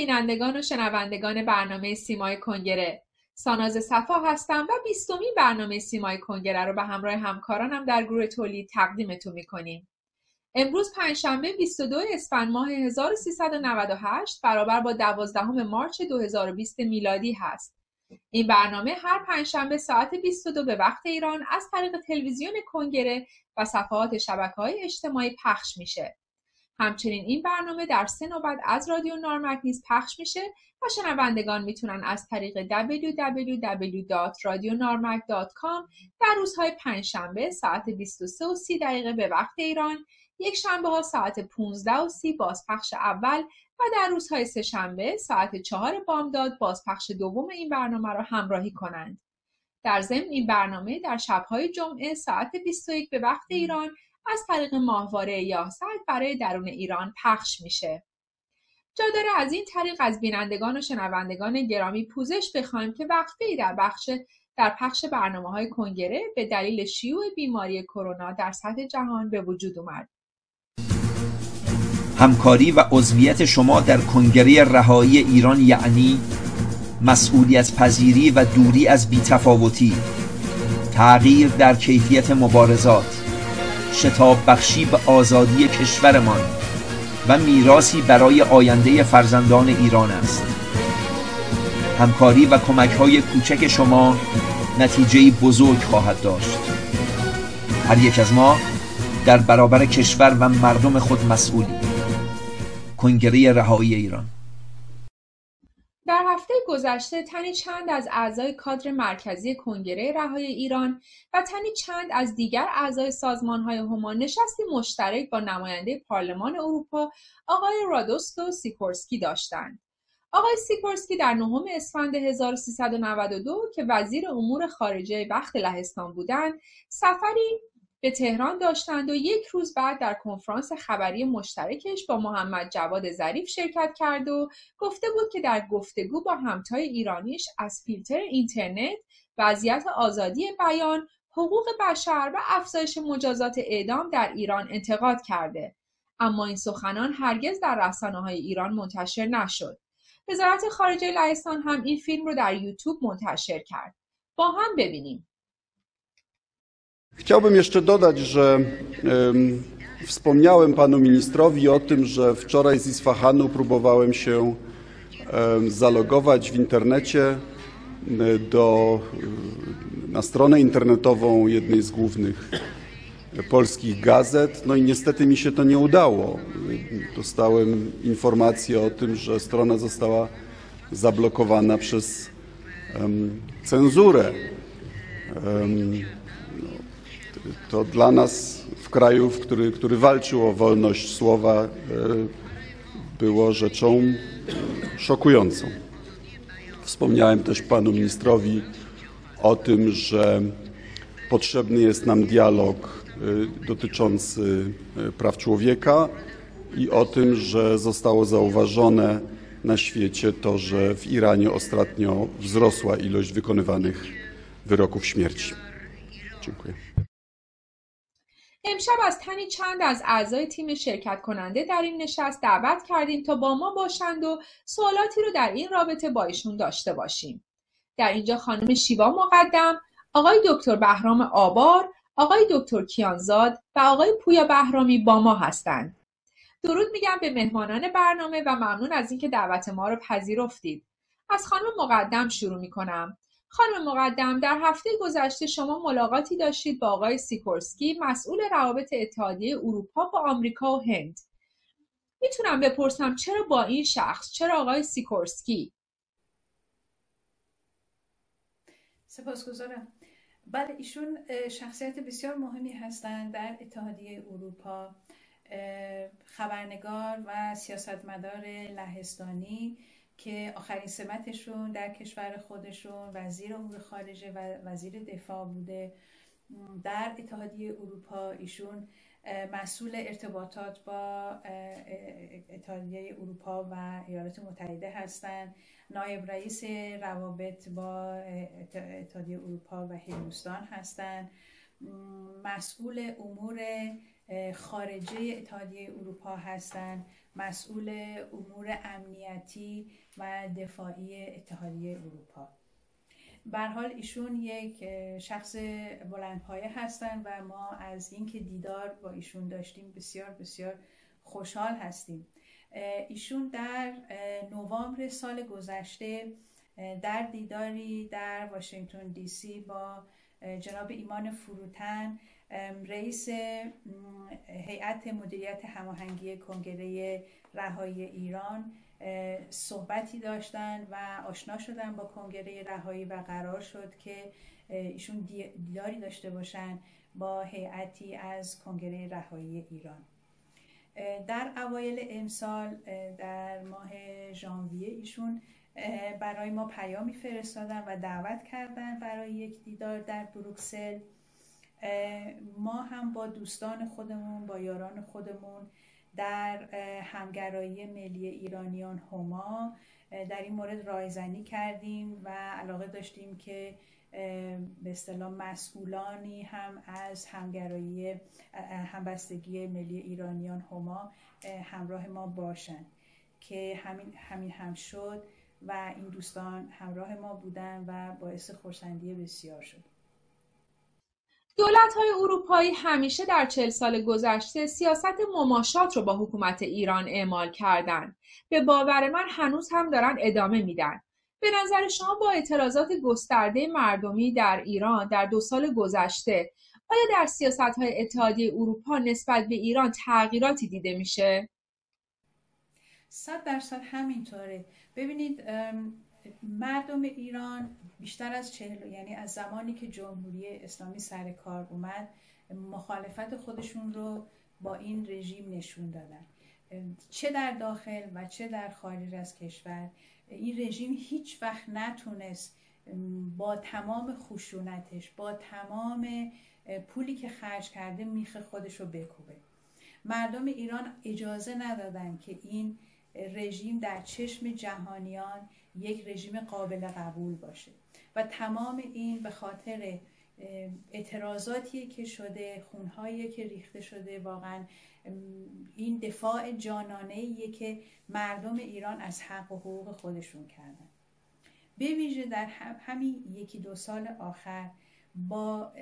بینندگان و شنوندگان برنامه سیمای کنگره ساناز صفا هستم و بیستمین برنامه سیمای کنگره رو به همراه همکارانم در گروه تولید تقدیمتون می‌کنیم امروز پنجشنبه 22 اسفند ماه 1398 برابر با 12 مارچ 2020 میلادی هست. این برنامه هر پنجشنبه ساعت 22 به وقت ایران از طریق تلویزیون کنگره و صفحات شبکه های اجتماعی پخش میشه. همچنین این برنامه در سه نوبت از رادیو نارمک نیز پخش میشه و شنوندگان می‌تونن از طریق www.radionarmak.com در روزهای پنجشنبه ساعت 23 و 30 دقیقه به وقت ایران یک شنبه ها ساعت 15 و 30 بازپخش اول و در روزهای سه شنبه ساعت 4 بامداد بازپخش دوم این برنامه را همراهی کنند. در ضمن این برنامه در شبهای جمعه ساعت 21 به وقت ایران از طریق ماهواره یاست برای درون ایران پخش میشه. جا داره از این طریق از بینندگان و شنوندگان گرامی پوزش بخوایم که وقفه در بخش در پخش برنامه های کنگره به دلیل شیوع بیماری کرونا در سطح جهان به وجود اومد. همکاری و عضویت شما در کنگره رهایی ایران یعنی مسئولیت پذیری و دوری از بیتفاوتی تغییر در کیفیت مبارزات شتاب بخشی به آزادی کشورمان و میراسی برای آینده فرزندان ایران است. همکاری و کمک های کوچک شما نتیجه بزرگ خواهد داشت. هر یک از ما در برابر کشور و مردم خود مسئولی. کنگره رهایی ایران. هفته گذشته تنی چند از اعضای کادر مرکزی کنگره رهایی ایران و تنی چند از دیگر اعضای سازمانهای هما نشستی مشترک با نماینده پارلمان اروپا آقای رادوسلاو سیکورسکی داشتند. آقای سیکورسکی در نهم اسفند 1392 که وزیر امور خارجه وقت لهستان بودند سفری به تهران داشتند و یک روز بعد در کنفرانس خبری مشترکش با محمد جواد ظریف شرکت کرد و گفته بود که در گفتگو با همتای ایرانیش از فیلتر اینترنت وضعیت آزادی بیان حقوق بشر و افزایش مجازات اعدام در ایران انتقاد کرده. اما این سخنان هرگز در رسانه های ایران منتشر نشد. وزارت خارجه لهستان هم این فیلم رو در یوتیوب منتشر کرد. با هم ببینیم. Chciałbym jeszcze dodać, że wspomniałem panu ministrowi o tym, że wczoraj z Isfahanu próbowałem się zalogować w internecie do, na stronę internetową jednej z głównych polskich gazet. No i niestety mi się to nie udało. Dostałem informację o tym, że strona została zablokowana przez cenzurę to dla nas w kraju, który, który walczył o wolność słowa, e, było rzeczą szokującą. Wspomniałem też panu ministrowi o tym, że potrzebny jest nam dialog e, dotyczący e, praw człowieka i o tym, że zostało zauważone na świecie to, że w Iranie ostatnio wzrosła ilość wykonywanych wyroków śmierci. Dziękuję. امشب از تنی چند از اعضای تیم شرکت کننده در این نشست دعوت کردیم تا با ما باشند و سوالاتی رو در این رابطه با ایشون داشته باشیم. در اینجا خانم شیوا مقدم، آقای دکتر بهرام آبار، آقای دکتر کیانزاد و آقای پویا بهرامی با ما هستند. درود میگم به مهمانان برنامه و ممنون از اینکه دعوت ما رو پذیرفتید. از خانم مقدم شروع می‌کنم. خانم مقدم در هفته گذشته شما ملاقاتی داشتید با آقای سیکورسکی مسئول روابط اتحادیه اروپا با آمریکا و هند. می‌تونم بپرسم چرا با این شخص چرا آقای سیکورسکی؟ سپاسگزارم. بله ایشون شخصیت بسیار مهمی هستند در اتحادیه اروپا. خبرنگار و سیاستمدار لهستانی. که آخرین سمتشون در کشور خودشون وزیر امور خارجه و وزیر دفاع بوده. در اتحادیه اروپا ایشون مسئول ارتباطات با اتحادیه اروپا و ایالات متحده هستند نایب رئیس روابط با اتحادیه اروپا و هندوستان هستند مسئول امور خارجه اتحادیه اروپا هستند مسئول امور امنیتی و دفاعی اتحادیه اروپا. بر حال ایشون یک شخص بلندپایه هستند و ما از اینکه دیدار با ایشون داشتیم بسیار بسیار خوشحال هستیم. ایشون در نوامبر سال گذشته در دیداری در واشنگتن دی سی با جناب ایمان فروتن رئیس هیئت مدیریت هماهنگی کنگره رهایی ایران صحبتی داشتن و آشنا شدن با کنگره رهایی و قرار شد که ایشون دیداری داشته باشن با هیئتی از کنگره رهایی ایران. در اوایل امسال در ماه ژانویه ایشون برای ما پیامی فرستادن و دعوت کردن برای یک دیدار در بروکسل. ما هم با دوستان خودمون با یاران خودمون در همگرایی ملی ایرانیان هما در این مورد رایزنی کردیم و علاقه داشتیم که به اصطلاح مسئولانی هم از همگرایی همبستگی ملی ایرانیان هما همراه ما باشند که همین همین هم شد و این دوستان همراه ما بودن و باعث خورسندی بسیار شد. دولت های اروپایی همیشه در چل سال گذشته سیاست مماشات رو با حکومت ایران اعمال کردند. به باور من هنوز هم دارن ادامه میدن. به نظر شما با اعتراضات گسترده مردمی در ایران در دو سال گذشته آیا در سیاست های اتحادیه اروپا نسبت به ایران تغییراتی دیده میشه؟ صد درصد همینطوره ببینید مردم ایران بیشتر از چهل یعنی از زمانی که جمهوری اسلامی سر کار اومد مخالفت خودشون رو با این رژیم نشون دادن. چه در داخل و چه در خارج از کشور این رژیم هیچ وقت نتونست با تمام خشونتش با تمام پولی که خرج کرده میخ خودش رو بکوبه. مردم ایران اجازه ندادن که این رژیم در چشم جهانیان یک رژیم قابل قبول باشه. و تمام این به خاطر اعتراضاتی که شده خونهایی که ریخته شده واقعا این دفاع جانانه که مردم ایران از حق و حقوق خودشون کردن. به ویژه در همین یکی دو سال آخر با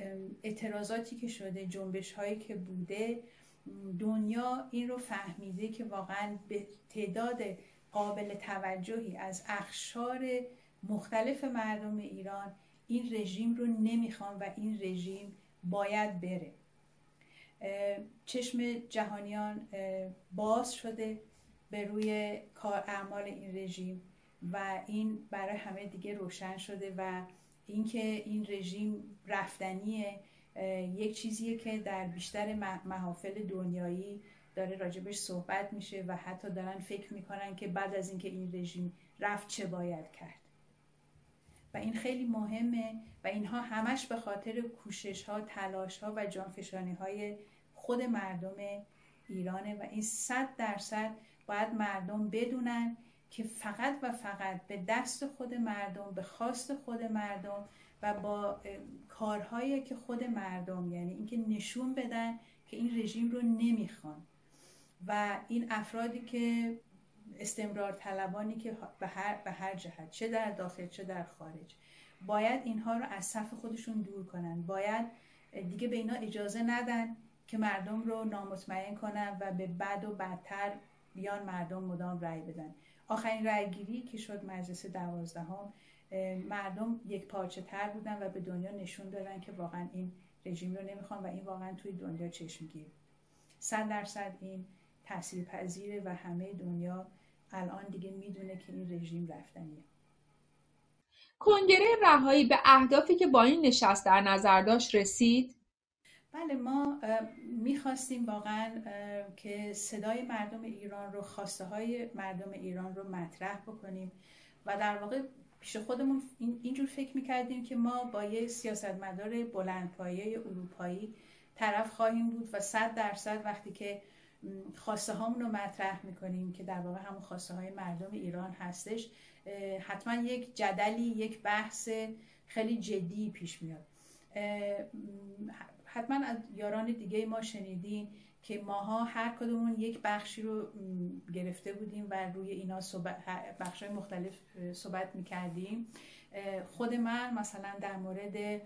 اعتراضاتی که شده جنبش هایی که بوده دنیا این رو فهمیده که واقعا به تعداد قابل توجهی از اخشار مختلف مردم ایران این رژیم رو نمی‌خوان و این رژیم باید بره. چشم جهانیان باز شده به روی کار اعمال این رژیم و این برای همه دیگه روشن شده و اینکه این رژیم رفتنیه یک چیزیه که در بیشتر محافل دنیایی داره راجبش صحبت میشه و حتی دارن فکر می‌کنن که بعد از اینکه این رژیم رفت چه باید کرد. و این خیلی مهمه و اینها همش به خاطر کوشش ها تلاش ها و جانفشانی های خود مردم ایرانه و این صد درصد باید مردم بدونن که فقط و فقط به دست خود مردم به خواست خود مردم و با کارهایی که خود مردم یعنی اینکه نشون بدن که این رژیم رو نمی‌خوان. و این افرادی که استمرار طلبانی که به هر, به هر جهت چه در داخل چه در خارج باید اینها رو از صف خودشون دور کنن. باید دیگه به اینا اجازه ندن که مردم رو نامطمئن کنن و به بد و بدتر بیان مردم مدام رأی بدن. آخرین رأیگیری که شد مجلس دوازدهم مردم یک پارچه تر بودن و به دنیا نشون دادن که واقعا این رژیم رو نمی‌خوان و این واقعا توی دنیا چشمگیر صد درصد این تاثیر پذیره و همه دنیا الان دیگه می‌دونه که این رژیم رفتنیه. کنگره رهایی به اهدافی که با این نشست در نظر داشت رسید؟ بله ما می‌خواستیم واقعا که صدای مردم ایران رو خواسته های مردم ایران رو مطرح بکنیم و در واقع پیش خودمون اینجور فکر می‌کردیم که ما با یه سیاستمدار بلندپایه اروپایی طرف خواهیم بود و صد درصد وقتی که خواسته هامون رو مطرح می‌کنیم که در واقع همون خواسته های مردم ایران هستش حتما یک جدلی یک بحث خیلی جدی پیش میاد. حتما از یاران دیگه ما شنیدین که ماها هر کدومون یک بخشی رو گرفته بودیم و روی اینا بخش مختلف صحبت می‌کردیم. خود من مثلا در مورد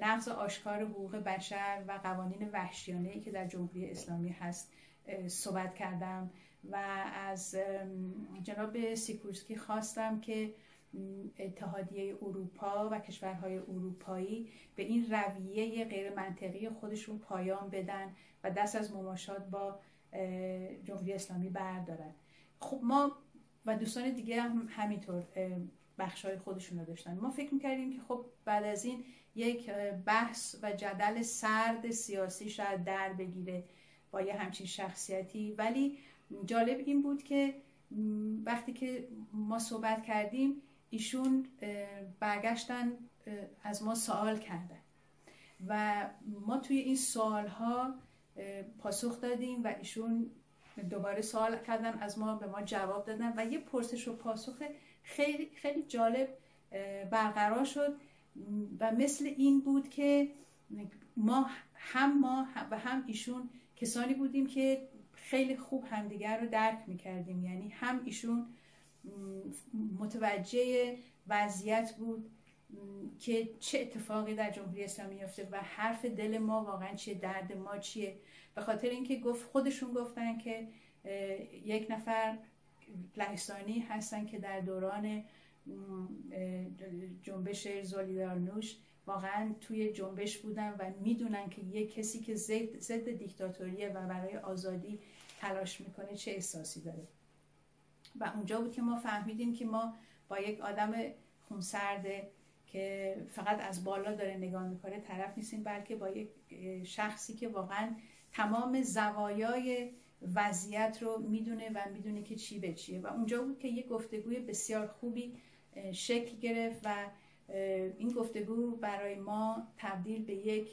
نقض آشکار حقوق بشر و قوانین وحشیانه که در جمهوری اسلامی هست صحبت کردم و از جناب سیکورسکی خواستم که اتحادیه اروپا و کشورهای اروپایی به این رویه غیر منطقی خودشون پایان بدن و دست از مماشات با جمهوری اسلامی بردارن. خب ما و دوستان دیگه هم همینطور بخشای خودشون رو داشتن. ما فکر می‌کردیم که خب بعد از این یک بحث و جدل سرد سیاسی شاید در بگیره با یه همچین شخصیتی. ولی جالب این بود که وقتی که ما صحبت کردیم ایشون برگشتن از ما سوال کردن. و ما توی این سوال ها پاسخ دادیم و ایشون دوباره سوال کردن از ما به ما جواب دادن و یه پرسش و پاسخ خیلی خیلی جالب برقرار شد. و مثل این بود که ما هم ما و هم ایشون کسانی بودیم که خیلی خوب همدیگر رو درک می‌کردیم. یعنی هم ایشون متوجه وضعیت بود که چه اتفاقی در جمهوری اسلامی میفته و حرف دل ما واقعا چیه درد ما چیه. به خاطر اینکه گفت خودشون گفتن که یک نفر لهستانی هستن که در دوران جنبش زولیدارنوش واقعا توی جنبش بودن و می‌دونن که یک کسی که ضد دیکتاتوریه و برای آزادی تلاش می‌کنه چه احساسی داره. و اونجا بود که ما فهمیدیم که ما با یک آدم خونسرده که فقط از بالا داره نگاه می‌کنه طرف نیستیم بلکه با یک شخصی که واقعا تمام زوایای وضعیت رو می‌دونه و می‌دونه که چی به چیه. و اونجا بود که یک گفتگوی بسیار خوبی شکل گرفت و این گفتگو برای ما تبدیل به یک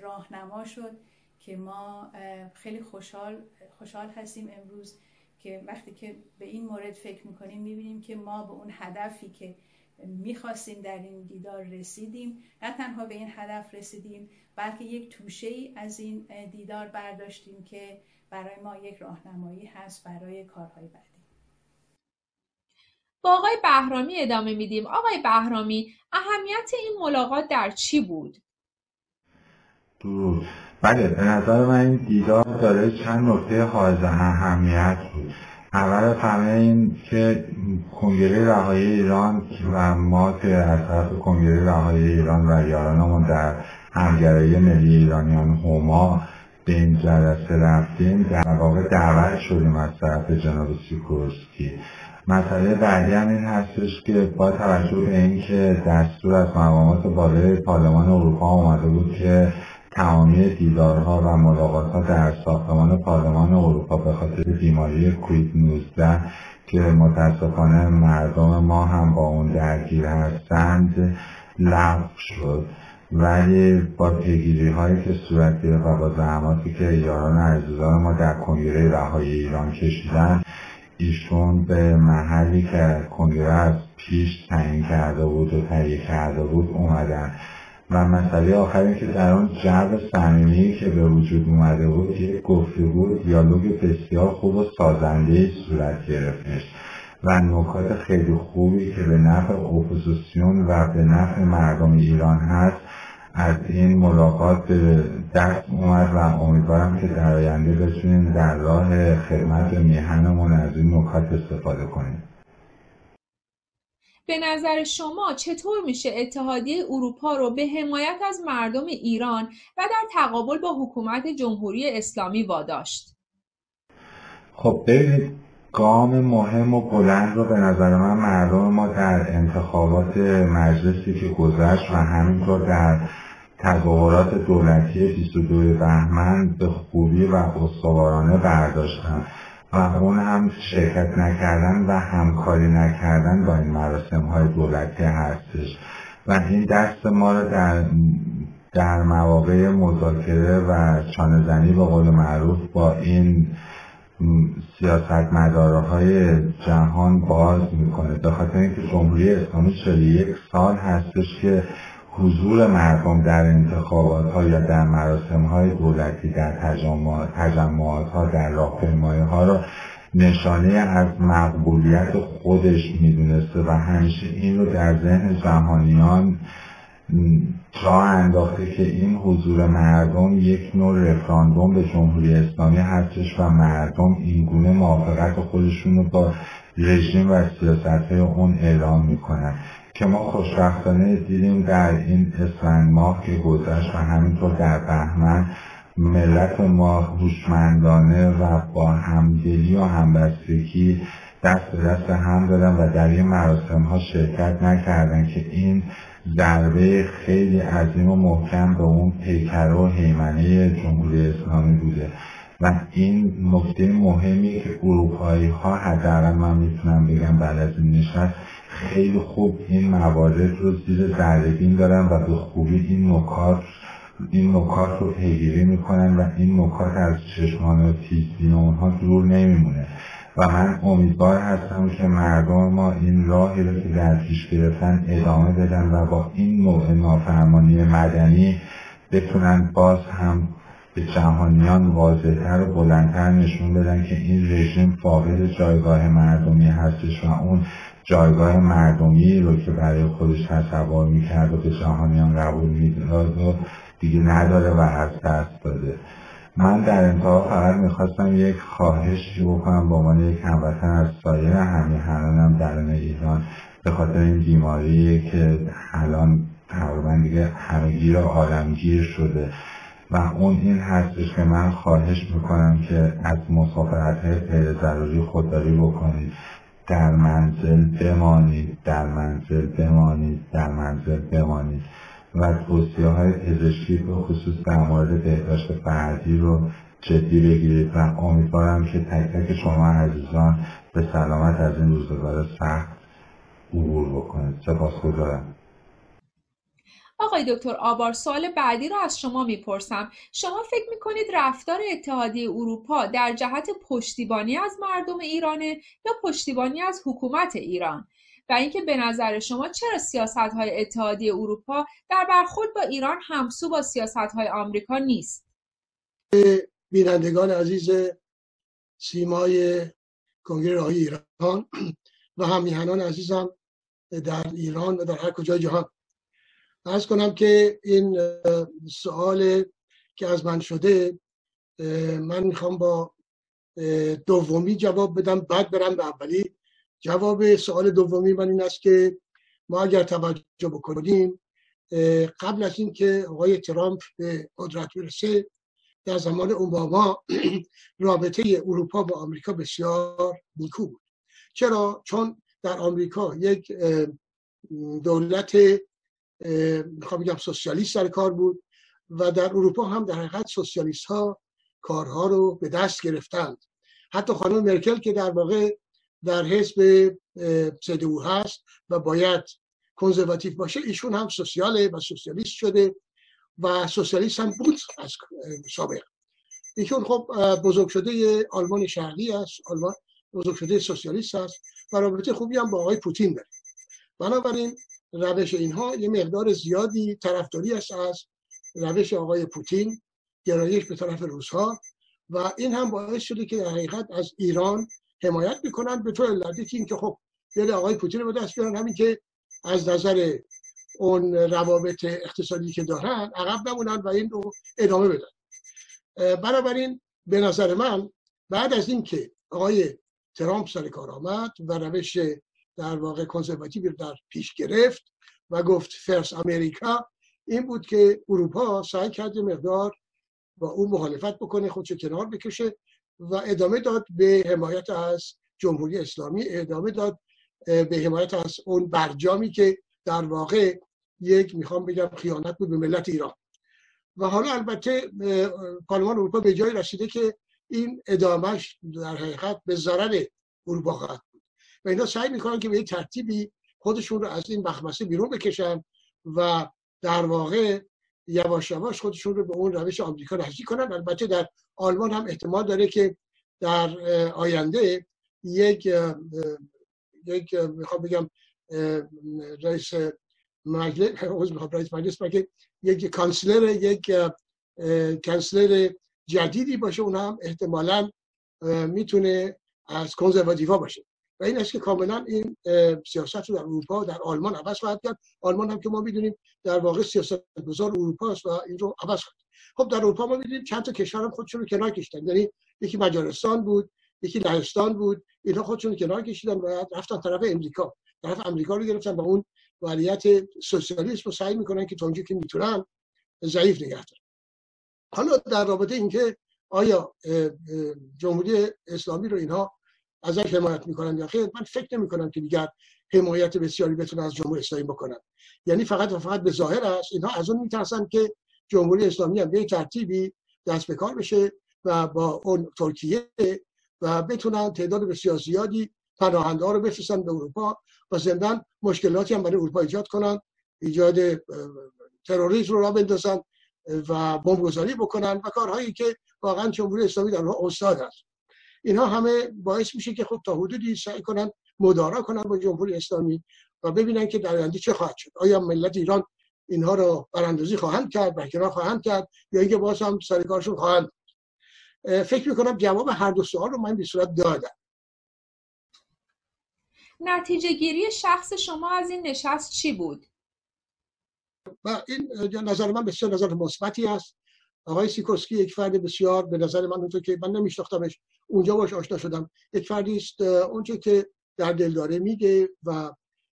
راهنما شد که ما خیلی خوشحال خوشحال هستیم امروز که وقتی که به این مورد فکر می‌کنیم می‌بینیم که ما به اون هدفی که می‌خواستیم در این دیدار رسیدیم نه تنها به این هدف رسیدیم بلکه یک توشه ای از این دیدار برداشتیم که برای ما یک راهنمایی هست برای کارهای بعدی با آقای بهرامی ادامه میدیم آقای بهرامی اهمیت این ملاقات در چی بود؟ بله به نظر من این دیدار داره چند نکته حائز اهمیت بود. اول همه این که کنگره رهایی ایران و ما که از طرف کنگره رهایی ایران و یارانمون در همگرایی ملی ایرانیان هما به این جلسه رفتیم در واقع دعوت شدیم از طرف جناب سیکورسکی. مسئله بعدی هم این هستش که با توجه به اینکه دستور از مقامات بالای پارلمان اروپا آمده بود که تمامی دیدارها و ملاقاتها در ساختمان پارلمان اروپا به خاطر بیماری کوید 19 که متاسفانه مردم ما هم با اون درگیر هستند لغو شد. ولی با پیگیری هایی که صورت گرفت و با زحماتی که یاران عزیزان ما در کنگره رهایی ایران کشیدن ایشون به محلی که کنگره از پیش تعیین کرده بود و تهیه کرده بود اومدن. و مسئله آخری که در آن جو صمیمی که به وجود اومده بود یک گفتگو دیالوگ بسیار خوب و سازنده صورت گرفتش و نکات خیلی خوبی که به نفع اپوزیسیون و به نفع مردم ایران هست از این ملاقات به دست اومد و امیدوارم که در آینده بتونیم در راه خدمت میهنمون از این نکات استفاده کنیم. به نظر شما چطور میشه اتحادیه اروپا رو به حمایت از مردم ایران و در تقابل با حکومت جمهوری اسلامی واداشت؟ خب ببینید گام مهم و بلند رو به نظر من مردم ما در انتخابات مجلسی که گذشت و همینطور در تظاهرات دولتی 22 بهمن به خوبی و استوارانه برداشتن و اون هم شرکت نکردن و همکاری نکردن با این مراسم های دولتی هستش. و این دست ما رو در در مواقع مذاکره و چانهزنی به قول معروف با این سیاست های جهان باز می‌کنه. به خاطر اینکه جمهوری اسلامی یک سال هستش که حضور مردم در انتخابات ها یا در مراسم های دولتی در تجمعات ها در راهپیمایی ها را نشانه از مقبولیت خودش می‌دونسته و همیشه این رو در ذهن جهانیان جا انداخته که این حضور مردم یک نوع رفراندوم به جمهوری اسلامی هستش و مردم اینگونه موافقت خودشون رو با رژیم و سیاست های اون اعلام می‌کنن. که ما خوشبختانه دیدیم در این اسفند ماه که گذشت و همینطور در بهمن ملت ما هوشمندانه و با همدلی و همبستگی دست به دست هم دادن و در این مراسم ها شرکت نکردن که این ضربه خیلی عظیم و محکم به اون پیکر و حیمنه جمهوری اسلامی بوده. و این نکته مهمی که اروپایی ها حداقل من می‌تونم بگم بعد از این نشست خیلی خوب این موارد رو زیر ذره دارن و به خوبی این نکات این نکات رو پیگیری می‌کنن و این نکات از چشمان و تیزبین اونها دور نمیمونه. و من امیدوار هستم که مردم ما این راهی رو که در پیش گرفتن ادامه بدن و با این نوع نافرمانی مدنی بتونن باز هم به جهانیان واضحتر و بلندتر نشون بدن که این رژیم فاقد جایگاه مردمی هستش و اون جایگاه مردمی رو که برای خودش تصور می‌کرد و به جهانیان قبول می‌داد و دیگه نداره و از دست داده. من در انتها فقط می‌خواستم یک خواهشی بکنم با عنوان یک هموطن از سایر همیهنانم درون ایران به خاطر این بیماری که الان تقریبا دیگه همگیر و عالمگیر شده و اون این هستش که من خواهش می‌کنم که از مسافرت های ضروری خودداری بکنید. در منزل بمانید در منزل بمانید در منزل بمانید. و توصیه های پزشکی به خصوص در مورد بهداشت فردی رو جدی بگیرید و امیدوارم که تک تک شما عزیزان به سلامت از این روزگار سخت عبور بکنید. سپاس گذارم آقای دکتر آبار سوال بعدی رو از شما می‌پرسم. شما فکر می‌کنید رفتار اتحادیه اروپا در جهت پشتیبانی از مردم ایرانه یا پشتیبانی از حکومت ایران؟ و اینکه به نظر شما چرا سیاست های اتحادیه اروپا در برخورد با ایران همسو با سیاست های آمریکا نیست؟ بینندگان عزیز سیمای کنگره راهی ایران و همیهنان عزیزم در ایران و در هر کجای جهان. ارز کنم که این سوال که از من شده من می‌خوام با دومی جواب بدم بعد برم به اولی. جواب سوال دومی من این است که ما اگر توجه بکنیم قبل از اینکه آقای ترامپ به قدرت برسه در زمان اوباما رابطه اروپا با آمریکا بسیار نیکو بود. چرا؟ چون در آمریکا یک دولت می‌خوام بگم سوسیالیست در کار بود و در اروپا هم در حقیقت سوسیالیست ها کارها رو به دست گرفتند. حتی خانم مرکل که در واقع در حزب سدو هست و باید کنزرواتیو باشه ایشون هم سوسیاله و سوسیالیست شده و سوسیالیست هم بود از سابق. ایشون خب بزرگ شده آلمان شرقی است آلمان بزرگ شده سوسیالیست است و رابطه خوبی هم با آقای پوتین داره. بنابراین روش اینها یه مقدار زیادی طرفداری است از روش آقای پوتین گرایش به طرف روزها و این هم باعث شده که در حقیقت از ایران حمایت می‌کنن به طور علتی که اینکه خب دل آقای پوتین رو دست بیارن. همین که از نظر اون روابط اقتصادی که دارن عقب نمونن و این رو ادامه بدن. بنابراین به نظر من بعد از اینکه آقای ترامپ سر کار آمد و روش در واقع کنسرواتیو در پیش گرفت و گفت فرس امریکا این بود که اروپا سعی کرد مقدار با اون مخالفت بکنه خودشو کنار بکشه و ادامه داد به حمایت از جمهوری اسلامی ادامه داد به حمایت از اون برجامی که در واقع یک می‌خوام بگم خیانت بود به ملت ایران. و حالا البته پارلمان اروپا به جای رسیده که این ادامهش در حقیقت به ضرر اروپا خواهد و اینا سعی می‌کنن که به یک ترتیبی خودشون رو از این مخمسه بیرون بکشن و در واقع یواش یواش خودشون رو به اون روش آمریکا نزدیک کنن. البته در آلمان هم احتمال داره که در آینده یک یک می‌خوام بگم رئیس مجلس رئیس مجلس بگه یک کانسلر یک کانسلر جدیدی باشه اون هم احتمالا می‌تونه از کنزرواتیوا باشه. و این است که کاملا این سیاست رو در اروپا در آلمان عوض خواهد کرد. آلمان هم که ما می‌دونیم در واقع سیاست گذار اروپا است و این رو عوض خواهد خب در اروپا ما می‌دونیم چند تا کشور هم خودشون رو کنار کشیدن. یعنی یکی مجارستان بود یکی لهستان بود. اینها خودشون کنار کشیدن و رفتن طرف امریکا. طرف امریکا رو گرفتن با اون ولیت سوسیالیسم رو سعی می‌کنن که تا که می‌تونن ضعیف نگه حالا در رابطه اینکه آیا جمهوری اسلامی رو اینها ازش حمایت می‌کنن یا خیر من فکر نمی کنم که دیگر حمایت بسیاری بتونن از جمهوری اسلامی بکنن. یعنی فقط و فقط به ظاهر است اینها از اون میترسن که جمهوری اسلامی هم به ترتیبی دست به کار بشه و با اون ترکیه و بتونن تعداد بسیار زیادی پناهنده ها رو بفرستن به اروپا و زندان مشکلاتی هم برای اروپا ایجاد کنن ایجاد تروریسم رو را بندازن و بمبگذاری بکنن و کارهایی که واقعا جمهوری اسلامی در استاد است. اینها همه باعث میشه که خود تا حدودی سعی کنن مدارا کنن با جمهوری اسلامی و ببینن که در آینده چه خواهد شد. آیا ملت ایران اینها رو براندازی خواهند کرد برکنار خواهند کرد یا اینکه باز هم سر کارشون خواهند فکر می‌کنم جواب هر دو سوال رو من به صورت دادم. نتیجه گیری شخص شما از این نشست چی بود؟ و این نظر من بسیار نظر مثبتی است. آقای سیکورسکی یک فرد بسیار به نظر من اونطور که من نمیشناختمش اونجا باش آشنا شدم. یک فردی است اونچه که در دل داره میگه و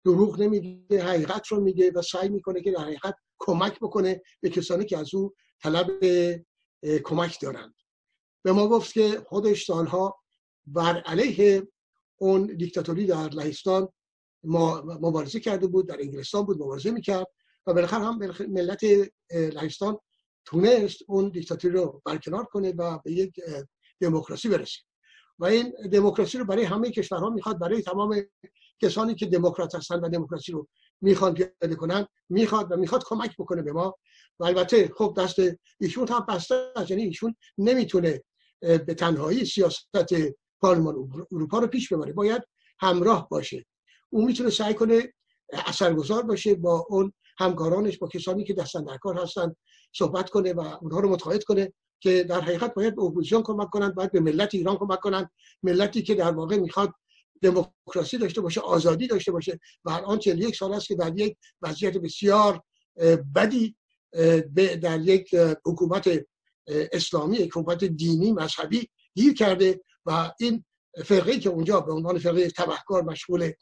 دروغ نمیگه حقیقت رو میگه و سعی می‌کنه که در حقیقت کمک بکنه به کسانی که از او طلب کمک دارند. به ما گفت که خودش سالها بر علیه اون دیکتاتوری در لهستان مبارزه کرده بود در انگلستان بود مبارزه می‌کرد و بالاخره هم ملت لهستان تونست اون دیکتاتوری رو برکنار کنه و به یک دموکراسی برسه. و این دموکراسی رو برای همه کشورها می‌خواد برای تمام کسانی که دموکرات هستن و دموکراسی رو می‌خوان پیاده کنن می‌خواد و می‌خواد کمک بکنه به ما. و البته خب دست ایشون هم بسته است یعنی ایشون نمی‌تونه به تنهایی سیاست پارلمان اروپا رو پیش ببره. باید همراه باشه. او می‌تونه سعی کنه اثرگذار باشه با اون همکارانش با کسانی که دستن در کار هستن. صحبت کنه و اونها رو متقاعد کنه که در حقیقت باید به اپوزیسیون کمک کنند باید به ملت ایران کمک کنند. ملتی که در واقع می‌خواد دموکراسی داشته باشه آزادی داشته باشه و الان یک سال است که در یک وضعیت بسیار بدی در یک حکومت اسلامی یک حکومت دینی مذهبی گیر کرده و این فرقه که اونجا به عنوان فرقه تبهکار مشغول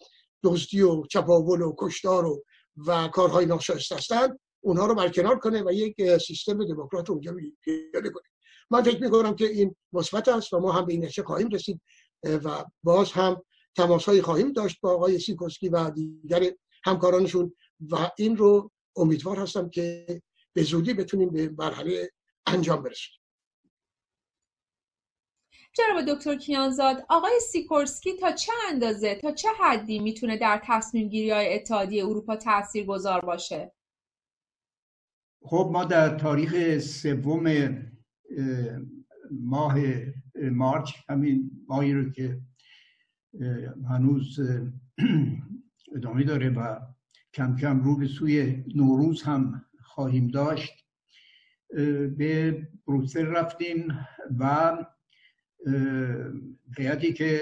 دزدی و چپاول و کشتار و و کارهای ناشایسته هستند اونها رو برکنار کنه و یک سیستم دموکرات اونجا پیاده کنه. من فکر می‌کنم که این مثبت است و ما هم به این نتیجه خواهیم رسید و باز هم تماس های خواهیم داشت با آقای سیکورسکی و دیگر همکارانشون و این رو امیدوار هستم که به زودی بتونیم به مرحله انجام برسیم. جناب دکتر کیانزاد آقای سیکورسکی تا چه اندازه تا چه حدی می‌تونه در تصمیم گیری های اتحادیه اروپا تاثیر گذار باشه؟ خب ما در تاریخ سوم ماه مارچ همین ماهی رو که هنوز ادامه داره و کم کم رو به سوی نوروز هم خواهیم داشت به بروسل رفتیم و هیئتی که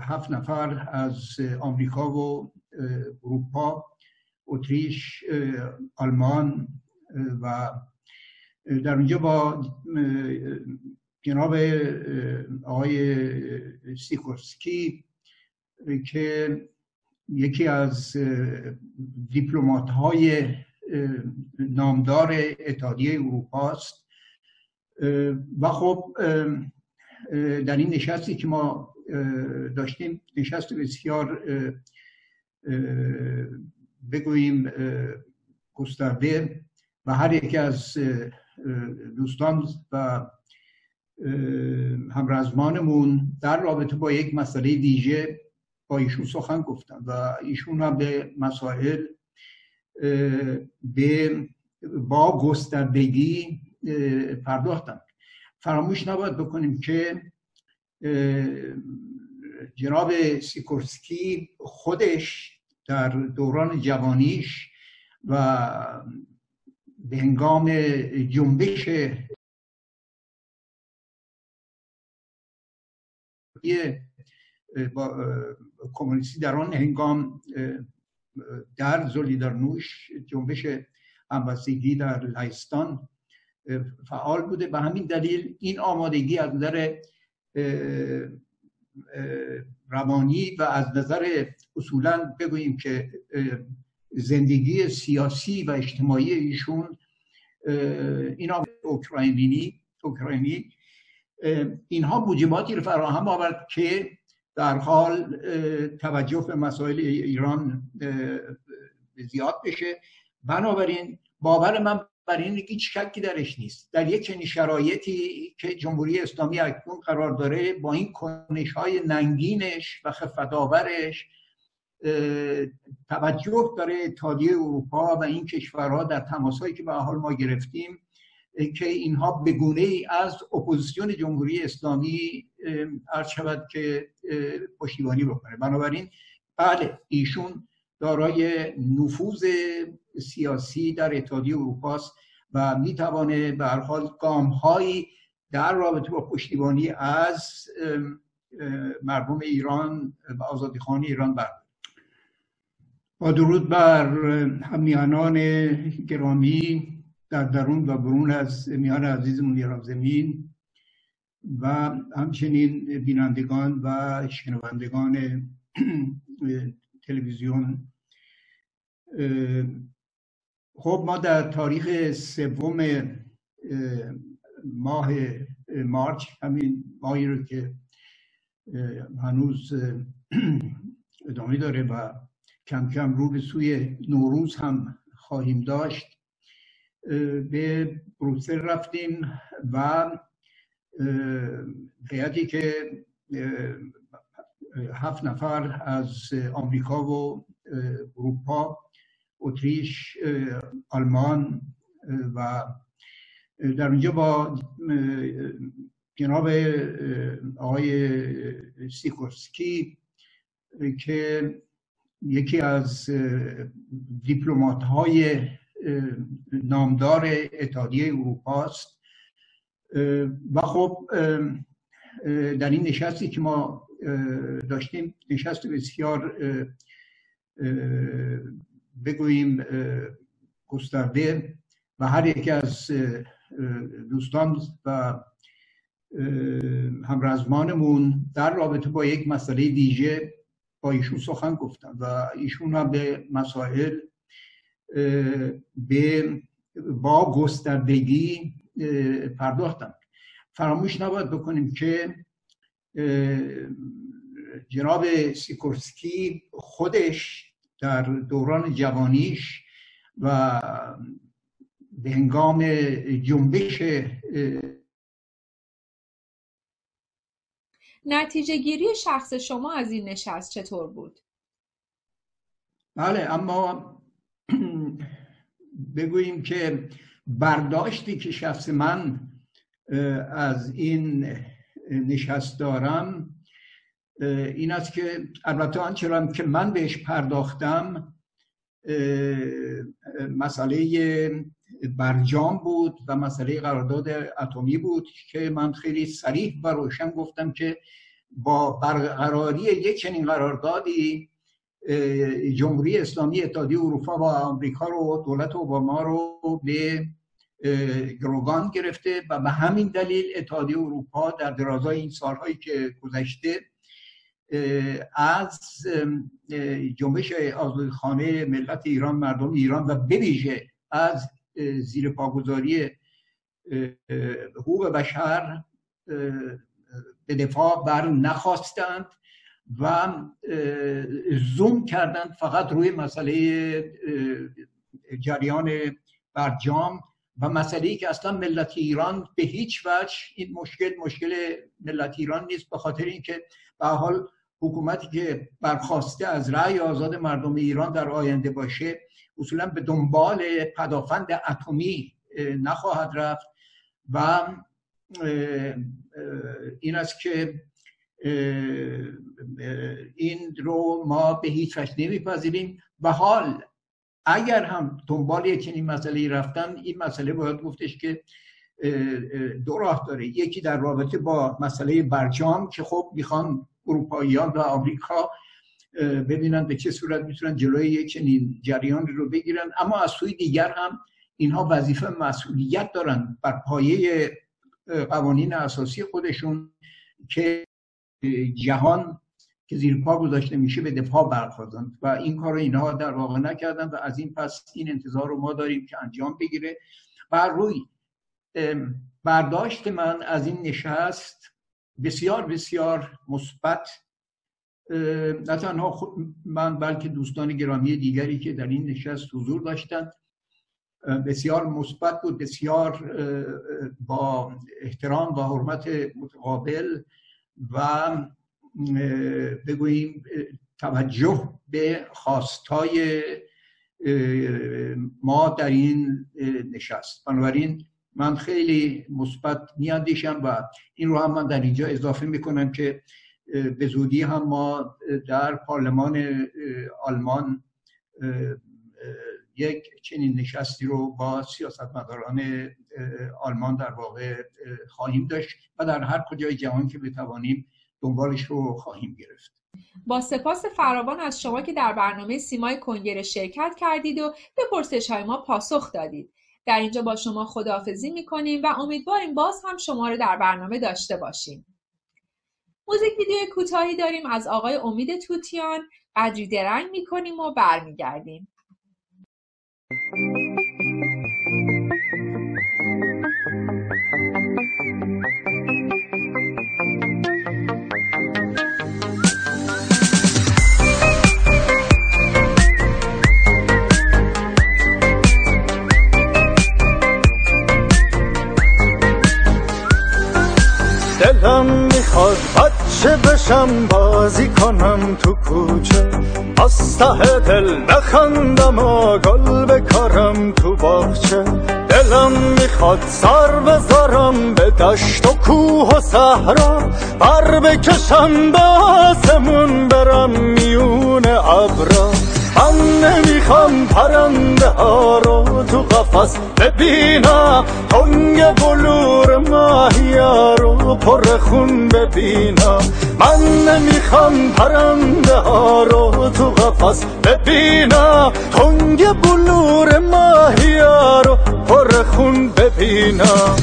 هفت نفر از آمریکا و اروپا اتریش آلمان و در اونجا با جناب آقای سیکورسکی که یکی از دیپلمات های نامدار اتحادیه اروپا است. و خب در این نشستی که ما داشتیم نشست بسیار بگوییم گسترده و هر یکی از دوستان و همرزمانمون در رابطه با یک مسئله ویژه با ایشون سخن گفتن و ایشون هم به مسائل به با گستردگی پرداختن. فراموش نباید بکنیم که جناب سیکورسکی خودش در دوران جوانیش و به هنگام جنبش کمونیستی در آن هنگام در نوش جنبش همبستگی در لهستان فعال بوده. به همین دلیل این آمادگی از نظر روانی و از نظر اصولا بگوییم که زندگی سیاسی و اجتماعی ایشون این اوکراینی اوکراینی اینها موجباتی رو فراهم آورد که در حال توجه به مسائل ایران زیاد بشه. بنابراین باور من بر این هیچ شکی درش نیست. در یک چنین شرایطی که جمهوری اسلامی اکنون قرار داره با این کنش های ننگینش و خفتاورش توجه داره اتحادیه اروپا و این کشورها در تماسهایی که به حال ما گرفتیم که اینها به گونه ای از اپوزیسیون جمهوری اسلامی عرض شود که پشتیبانی بکنه. بنابراین بله ایشون دارای نفوذ سیاسی در اتحادیه اروپا است و می‌توانه به هر حال هایی در رابطه با پشتیبانی از مردم ایران و آزادیخوانی ایران بر با درود بر همیانان گرامی در درون و برون از میان عزیزمون ایران زمین و همچنین بینندگان و شنوندگان تلویزیون. خب ما در تاریخ سوم ماه مارچ همین ماهی رو که هنوز ادامه داره و کم کم رو به سوی نوروز هم خواهیم داشت به بروسل رفتیم و هیئتی که هفت نفر از آمریکا و اروپا اتریش آلمان و در اونجا با جناب آقای سیکورسکی که یکی از دیپلمات های نامدار اتحادیه اروپا است. و خب در این نشستی که ما داشتیم. نشست بسیار بگوییم گسترده و هر یکی از دوستان و همرزمانمون در رابطه با یک مسئله ویژه با ایشون سخن گفتن و ایشون هم به مسائل به با گستردگی پرداختن. فراموش نباید بکنیم که جناب سیکورسکی خودش در دوران جوانیش و به هنگام جنبش نتیجه گیری شخص شما از این نشست چطور بود؟ بله اما بگوییم که برداشتی که شخص من از این نشست دارم این است که البته آنچه که من بهش پرداختم مسئله برجام بود و مسئله قرارداد اتمی بود که من خیلی صریح و روشن گفتم که با برقراری یک چنین قراردادی جمهوری اسلامی اتحادیه اروپا و آمریکا رو دولت اوباما رو به گروگان گرفته و به همین دلیل اتحادیه اروپا در درازای این سالهایی که گذشته از جنبش آزادخانه ملت ایران مردم ایران و بویژه از زیر پاگذاری حقوق بشر به دفاع بر نخواستند و زوم کردند فقط روی مسئله جریان برجام و مسئله ای که اصلا ملت ایران به هیچ وجه این مشکل مشکل ملت ایران نیست به خاطر اینکه به حال حکومتی که برخواسته از رأی آزاد مردم ایران در آینده باشه اصولا به دنبال پدافند اتمی نخواهد رفت و این است که این رو ما به هیچ وجه نمیپذیریم. و حال اگر هم دنبال چنین مسئله رفتن این مسئله باید گفتش که دو راه داره. یکی در رابطه با مسئله برجام که خب می‌خوان اروپاییان و آمریکا ببینن به چه صورت می‌تونن جلوی یک چنین جریان رو بگیرن. اما از سوی دیگر هم اینها وظیفه مسئولیت دارن بر پایه قوانین اساسی خودشون که جهان که زیر پا گذاشته میشه به دفاع برخواستند و این کار رو اینها در واقع نکردن و از این پس این انتظار رو ما داریم که انجام بگیره. و روی برداشت من از این نشست بسیار بسیار مثبت. نه تنها من بلکه دوستان گرامی دیگری که در این نشست حضور داشتند. بسیار مثبت بود بسیار با احترام و حرمت متقابل و بگوییم توجه به خواستای ما در این نشست. بنابراین من خیلی مثبت میاندیشم و این رو هم من در اینجا اضافه می‌کنم که به زودی هم ما در پارلمان آلمان یک چنین نشستی رو با سیاستمداران آلمان در واقع خواهیم داشت و در هر کجای جهان که بتوانیم دنبالش رو خواهیم گرفت. با سپاس فراوان از شما که در برنامه سیمای کنگره شرکت کردید و به پرسش های ما پاسخ دادید. در اینجا با شما خداحافظی می‌کنیم و امیدواریم باز هم شما رو در برنامه داشته باشیم. موزیک ویدیو کوتاهی داریم از آقای امید توتیان. قدری درنگ می‌کنیم و برمیگردیم. دلم می‌خواد بچه بشم بازی کنم تو کوچه. از ته دل بخندم و گل بکارم تو باغچه. دلم می‌خواد سر بذارم به دشت و کوه و صحرا. بر بکشم به آسمون برم میون ابرا. من نمی‌خوام پرنده ها رو تو قفس ببینم تنگ بلور ماهی رو پر خون ببینم من نمی‌خوام پرنده ها رو تو قفس ببینم تنگ بلور ماهی رو پر خون ببینم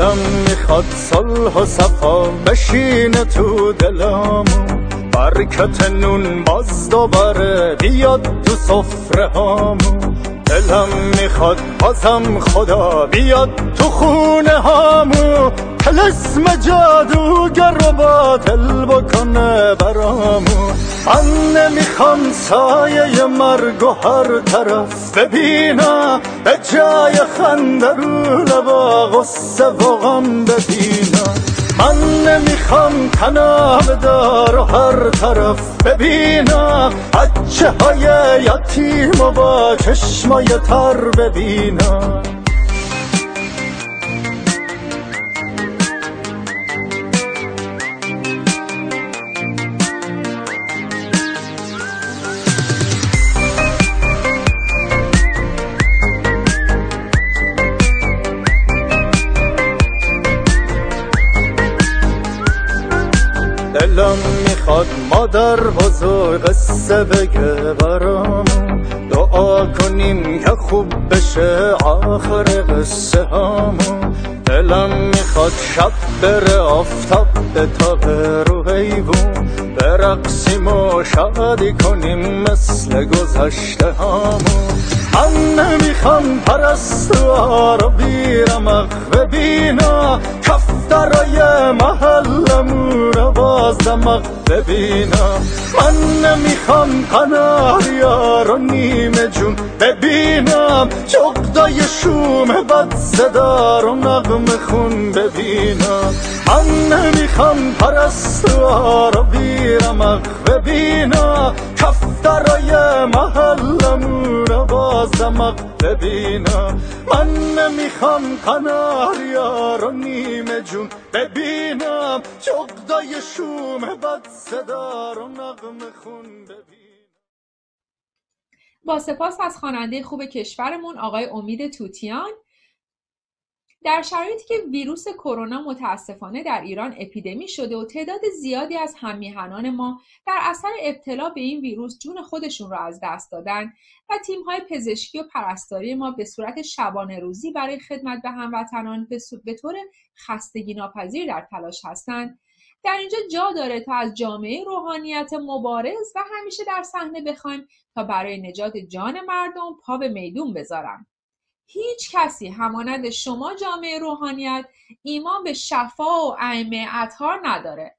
دلم می‌خواد صلح و صفا بشینه تو دلم. برکت نون باز دوباره بیاد تو سفره هامو دلم می‌خواد بازم خدا بیاد تو خونه هامو تلسم جادوگر رو باطل بکنه برامو من نمی‌خوام سایه مرگ و هر طرف ببینم به جای خنده رو لبا غصه و غم ببینم من نمی‌خوام تناب دار و هر طرف ببینم بچه های یتیم و با چشمای تر ببینم مادر بزرگ قصه بگه برام. دعا کنیم که خوب بشه آخر قصه همون دلم می‌خواد شب بره آفتاب به تاب رو حیوون برقصیم و شادی کنیم مثل گذشته همون من نمی‌خوام پرستوها رو بیرمق ببینا. کفترای محلمون رو باز ببینم من نمی‌خوام قناریا رو نیمه جون ببینم. جغدای شوم بد صدا رو نغم خون ببینم. من نمی‌خوام پرستوها رو بیرمق ببینم کفترای محلمون رو بازمق ببینم من نمی‌خوام قناریا رو نیمه جون ببینم. جغدای شوم بد صدا رو نغم خون ببینم. با سپاس از خواننده خوب کشورمون آقای امید توتیان. در شرایطی که ویروس کرونا متاسفانه در ایران اپیدمی شده و تعداد زیادی از هممیهنان ما در اثر ابتلا به این ویروس جون خودشون را از دست دادن و تیم‌های پزشکی و پرستاری ما به صورت شبانه روزی برای خدمت به هموطنان به طور خستگی ناپذیر در تلاش هستند در اینجا جا داره تا از جامعه روحانیت مبارز و همیشه در صحنه بخوایم تا برای نجات جان مردم پا به میدون بذارم هیچ کسی همانند شما جامعه روحانیت ایمان به شفا و ائمه اطهار نداره.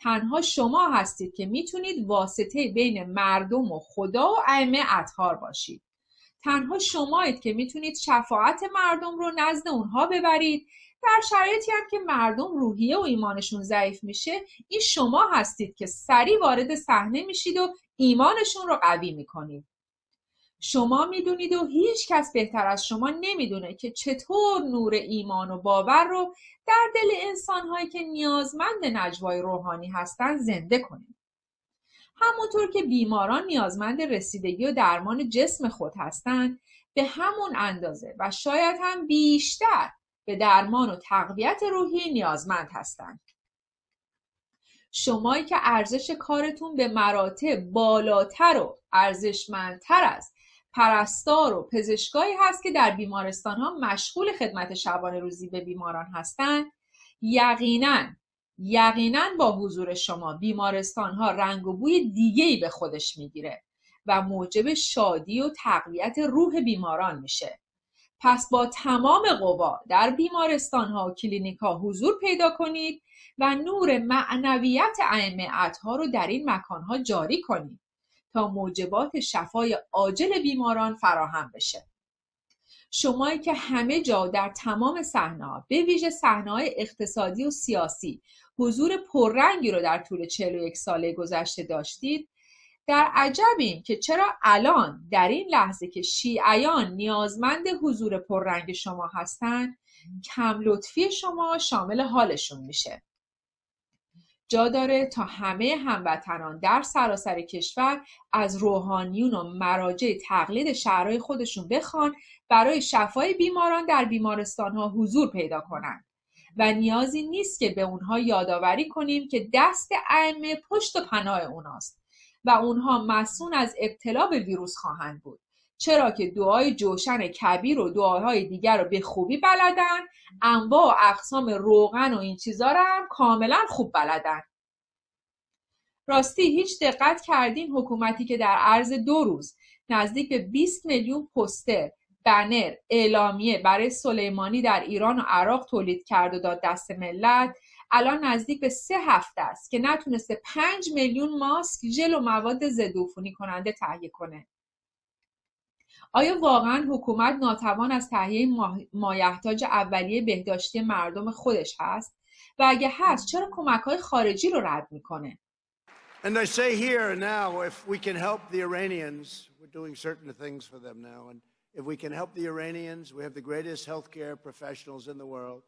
تنها شما هستید که می‌تونید واسطه بین مردم و خدا و ائمه اطهار باشید. تنها شمایید که می‌تونید شفاعت مردم رو نزد اونها ببرید. در شرایطی هم که مردم روحیه و ایمانشون ضعیف میشه این شما هستید که سریع وارد صحنه میشید و ایمانشون رو قوی می‌کنید. شما می‌دونید و هیچ کس بهتر از شما نمی‌دونه که چطور نور ایمان و باور رو در دل انسانهایی که نیازمند نجوای روحانی هستند زنده کنید. همونطور که بیماران نیازمند رسیدگی و درمان جسم خود هستند به همون اندازه و شاید هم بیشتر به درمان و تقویت روحی نیازمند هستند. شمایی که ارزش کارتون به مراتب بالاتر و ارزشمندتر است پرستار و پزشکایی هست که در بیمارستان ها مشغول خدمت شبانه روزی به بیماران هستند. یقینا یقینا با حضور شما بیمارستان ها رنگ و بوی دیگه ای به خودش می‌گیره و موجب شادی و تقویت روح بیماران میشه. پس با تمام قوا در بیمارستان ها و کلینیک ها حضور پیدا کنید و نور معنویت ائمه ها رو در این مکان ها جاری کنید. تا موجبات شفای عاجل بیماران فراهم بشه. شمایی که همه جا در تمام صحنه به ویژه صحنه اقتصادی و سیاسی حضور پررنگی رو در طول 41 ساله گذشته داشتید در عجبیم که چرا الان در این لحظه که شیعیان نیازمند حضور پررنگ شما هستند کم لطفی شما شامل حالشون میشه. جا داره تا همه هموطنان در سراسر کشور از روحانیون و مراجع تقلید شهرهای خودشون بخوان برای شفای بیماران در بیمارستان ها حضور پیدا کنند و نیازی نیست که به اونها یادآوری کنیم که دست ائمه پشت و پناه اوناست و اونها مسئول از ابتلا به ویروس خواهند بود. چرا که دعای جوشن کبیر و دعاهای دیگر رو به خوبی بلدن انواع و اقسام روغن و این چیزا رو هم کاملا خوب بلدن. راستی هیچ دقت کردین حکومتی که در عرض دو روز نزدیک به 20 میلیون پوستر بنر اعلامیه برای سلیمانی در ایران و عراق تولید کرد و داد دست ملت الان نزدیک به سه هفته است که نتونسته پنج میلیون ماسک ژل و مواد ضد کننده تهیه کنه. آیا واقعا حکومت ناتوان از تهیه مایحتاج اولیه بهداشتی مردم خودش هست و اگه هست چرا کمک های خارجی رو رد می‌کنه And I say here now, if we can help the Iranians, we're doing certain things for them now. And if we can help the Iranians, we have the greatest healthcare professionals in the world.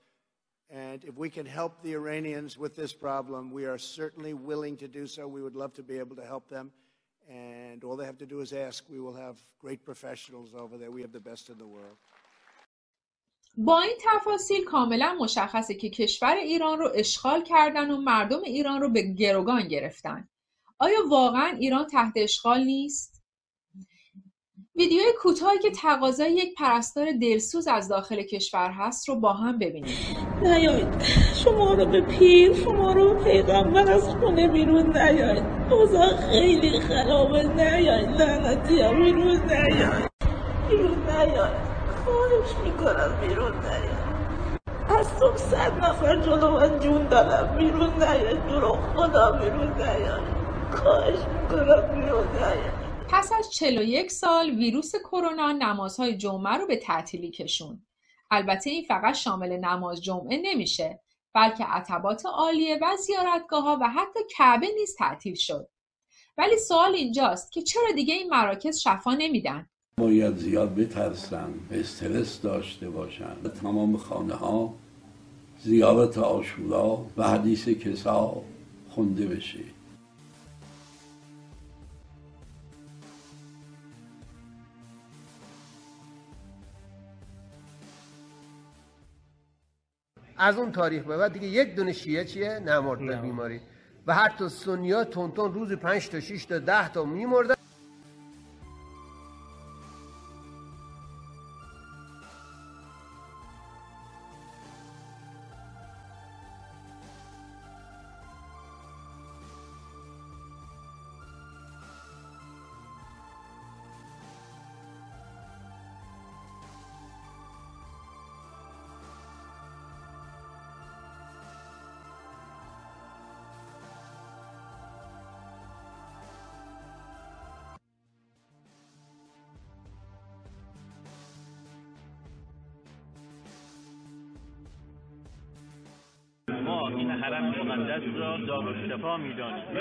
And if we can help the Iranians with this problem, we are certainly willing to do so. We would love to be able to help them. And all they have to do is ask. We will have great professionals over there. We have the best in the world. با این تفاصیل کاملا مشخصه که کشور ایران رو اشغال کردن و مردم ایران رو به گروگان گرفتن. آیا واقعا ایران تحت اشغال نیست؟ ویدیوی کوتاهی که تقاضای یک پرستار دلسوز از داخل کشور هست رو با هم ببینید نیایید. شما رو به پیر شما رو پیغمبر از خونه بیرون نیایید اوضاع خیلی خرابه. نیایید لعنتی ها بیرون نیایید بیرون نیایید خواهش می‌کنم بیرون نیایید از صبح صد نفر جلو من جون دارم بیرون نیایید جلو خدا بیرون نیایید خواهش می‌کنم بیرون نیایید پس از 41 سال ویروس کرونا نمازهای جمعه رو به تعطیلی کشون. البته این فقط شامل نماز جمعه نمیشه بلکه عتبات عالیه و زیارتگاه ها و حتی کعبه نیز تعطیل شد. ولی سوال اینجاست که چرا دیگه این مراکز شفا نمیدن؟ باید زیاد بترسن استرس داشته باشن تمام خانه ها زیارت آشورا و حدیث کسا خونده بشه از اون تاریخ به بعد دیگه یک دونه شیعه چیه؟ نمرد به بیماری. و هر تا سنیا تون تون روز پنج تا 6 تا 10 تا میمردن.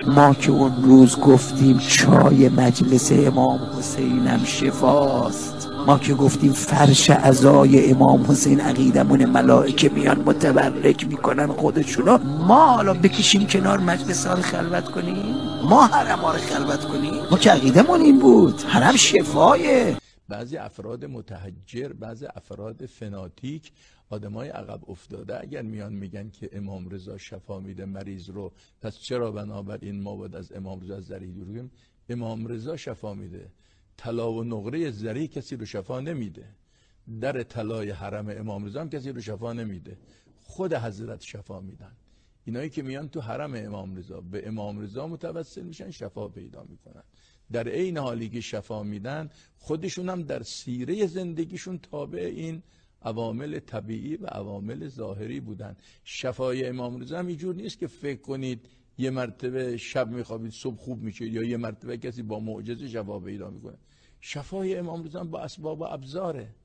ما که اون روز گفتیم چای مجلس امام حسینم شفاست. ما که گفتیم فرش ازای امام حسین عقیدمون ملائکه میان متبرک می‌کنن خودشونو. ما حالا بکشیم کنار مجلس ها خلوت کنیم؟ ما حرم ها رو خلوت کنیم؟ ما که عقیدمون این بود. حرم شفایه. بعضی افراد متحجر بعضی افراد فناتیک آدمای عقب افتاده اگر میان میگن که امام رضا شفا میده مریض رو پس چرا بنابراین ما باید از امام رضا زری دور امام رضا شفا میده. طلا و نقره زری کسی رو شفا نمیده. در طلای حرم امام رضا هم کسی رو شفا نمیده. خود حضرت شفا میدن. اینایی که میان تو حرم امام رضا به امام رضا متوسل میشن شفا پیدا می‌کنن. در عین حالی که شفا میدن خودشون هم در سیره زندگیشون تابع این عوامل طبیعی و عوامل ظاهری بودن شفای امام رضا هم اینجور نیست که فکر کنید یه مرتبه شب میخوابید صبح خوب میشه یا یه مرتبه کسی با معجزه شفا پیدا می‌کنه. شفای امام رضا با اسباب و ابزاره.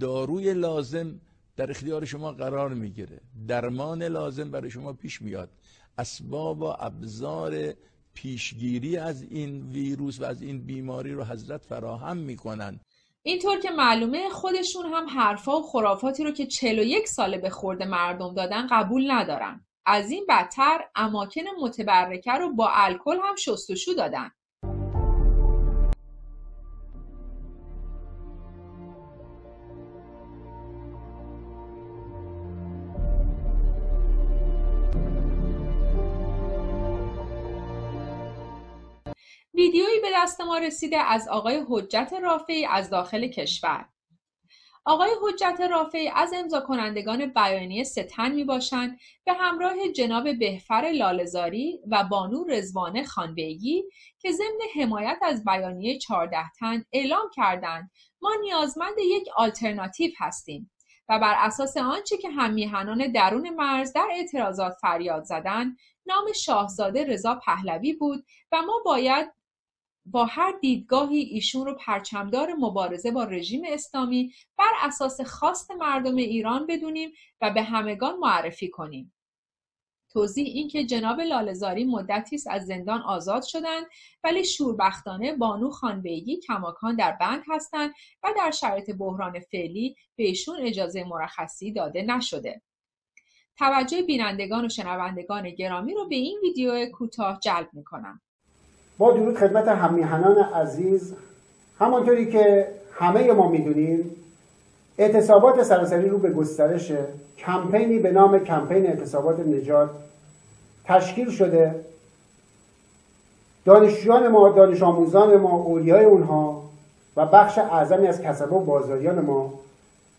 داروی لازم در اختیار شما قرار می‌گیره. درمان لازم برای شما پیش میاد. اسباب و ابزار پیشگیری از این ویروس و از این بیماری رو حضرت فراهم می‌کنن. اینطور که معلومه خودشون هم حرفا و خرافاتی رو که 41 ساله به خورده مردم دادن قبول ندارن. از این بدتر اماکن متبرکه رو با الکل هم شستشو دادن. ویدیویی به دست ما رسیده از آقای حجت رافعی از داخل کشور. آقای حجت رافعی از امضا کنندگان بیانیه ستن می باشند به همراه جناب بهفر لالزاری و بانو رزوانه خانبیگی که ضمن حمایت از بیانیه 14 تن اعلام کردند ما نیازمند یک آلترناتیو هستیم و بر اساس آنچه که هم میهنان درون مرز در اعتراضات فریاد زدند نام شاهزاده رضا پهلوی بود و ما باید با هر دیدگاهی ایشون رو پرچمدار مبارزه با رژیم اسلامی بر اساس خواست مردم ایران بدونیم و به همگان معرفی کنیم. توضیح این که جناب لالزاری مدتی است از زندان آزاد شدند ولی شوربختانه بانو خانبیگی کماکان در بند هستند و در شرایط بحران فعلی به ایشون اجازه مرخصی داده نشده. توجه بینندگان و شنوندگان گرامی رو به این ویدیو کوتاه جلب می‌کنم. با درود خدمت همیهنان عزیز. همانطوری که همه ما می‌دونیم اعتصابات سراسری رو به گسترش کمپینی به نام کمپین اعتصابات نجات تشکیل شده. دانشجویان ما دانش آموزان ما اولیای اونها و بخش اعظمی از کسبه و بازاریان ما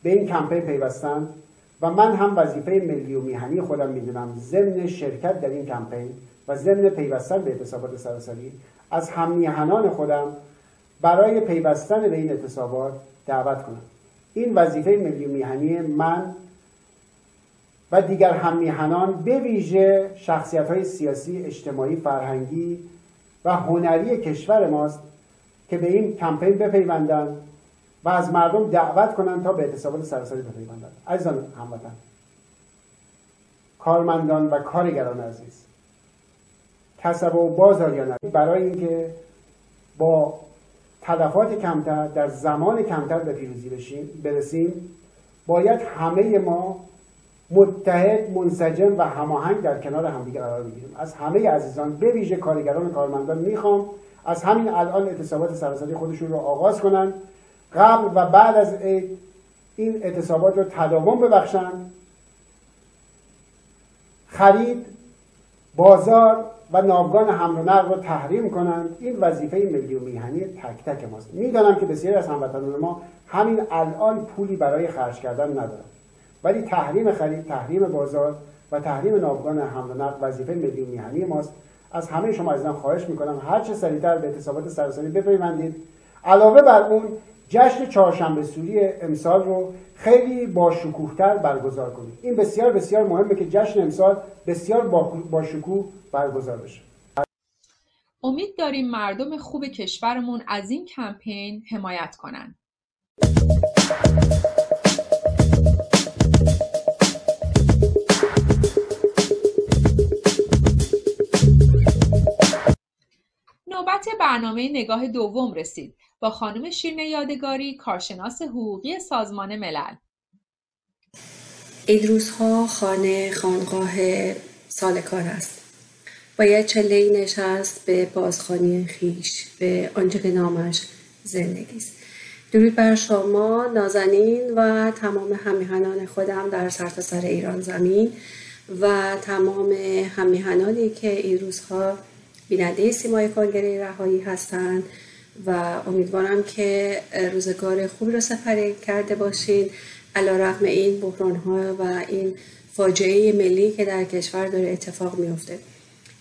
به این کمپین پیوستند و من هم وظیفه ملی و میهنی خودم می‌دونم ضمن شرکت در این کمپین و ضمن پیوستن به اعتصابات سراسری از همیهنان خودم برای پیوستن به این اعتصابات دعوت کنم. این وظیفه ملی و میهنی من و دیگر همیهنان به ویژه شخصیت های سیاسی، اجتماعی، فرهنگی و هنری کشور ماست که به این کمپین بپیوندن و از مردم دعوت کنند تا به اعتصابات سراسری بپیوندند عزیزان هموطن کارمندان و کارگران عزیز کسب و بازاریان برای اینکه با تلفات کمتر در زمان کمتر به پیروزی برسیم باید همه ما متحد منسجم و هماهنگ در کنار همدیگه قرار بگیریم. از همه عزیزان به ویژه کارگران و کارمندان می‌خوام از همین الان اعتصابات سراسری خودشون رو آغاز کنند قبل و بعد از عید این اعتصابات رو تداوم ببخشند خرید بازار و ناوگان حمل و نقل رو تحریم کنند این وظیفه ملی و میهنی تک تک ماست. می‌دانم که بسیاری از هموطنان ما همین الان پولی برای خرج کردن ندارن. ولی تحریم خرید تحریم بازار و تحریم ناوگان حمل و نقل وظیفه ملی و میهنی ماست. از همه شما عزیزان خواهش می‌کنم هر چه سریعتر به اعتصابات سراسری بپیوندید. علاوه بر اون جشن چهارشنبه سوری امسال رو خیلی با شکوهتر برگزار کنید این بسیار بسیار مهمه که جشن امسال بسیار با شکوه برگزار بشه. امید داریم مردم خوب کشورمون از این کمپین حمایت کنند. نوبت برنامه نگاه دوم رسید. با خانم شیرین یادگاری کارشناس حقوقی سازمان ملل. ایدروزها خانه خانقاه سال کار است باید چله نشست به بازخانی خیش به آنچه که نامش زندگی است. درود بر شما نازنین و تمام همیهنان خودم در سرتاسر سر ایران زمین و تمام همیهنانی که این روزها بیننده سیمای کنگره رهایی هستند. و امیدوارم که روزگار خوبی رو سپری کرده باشین. علا رقم این بحران ها و این فاجعه ملی که در کشور داره اتفاق میفته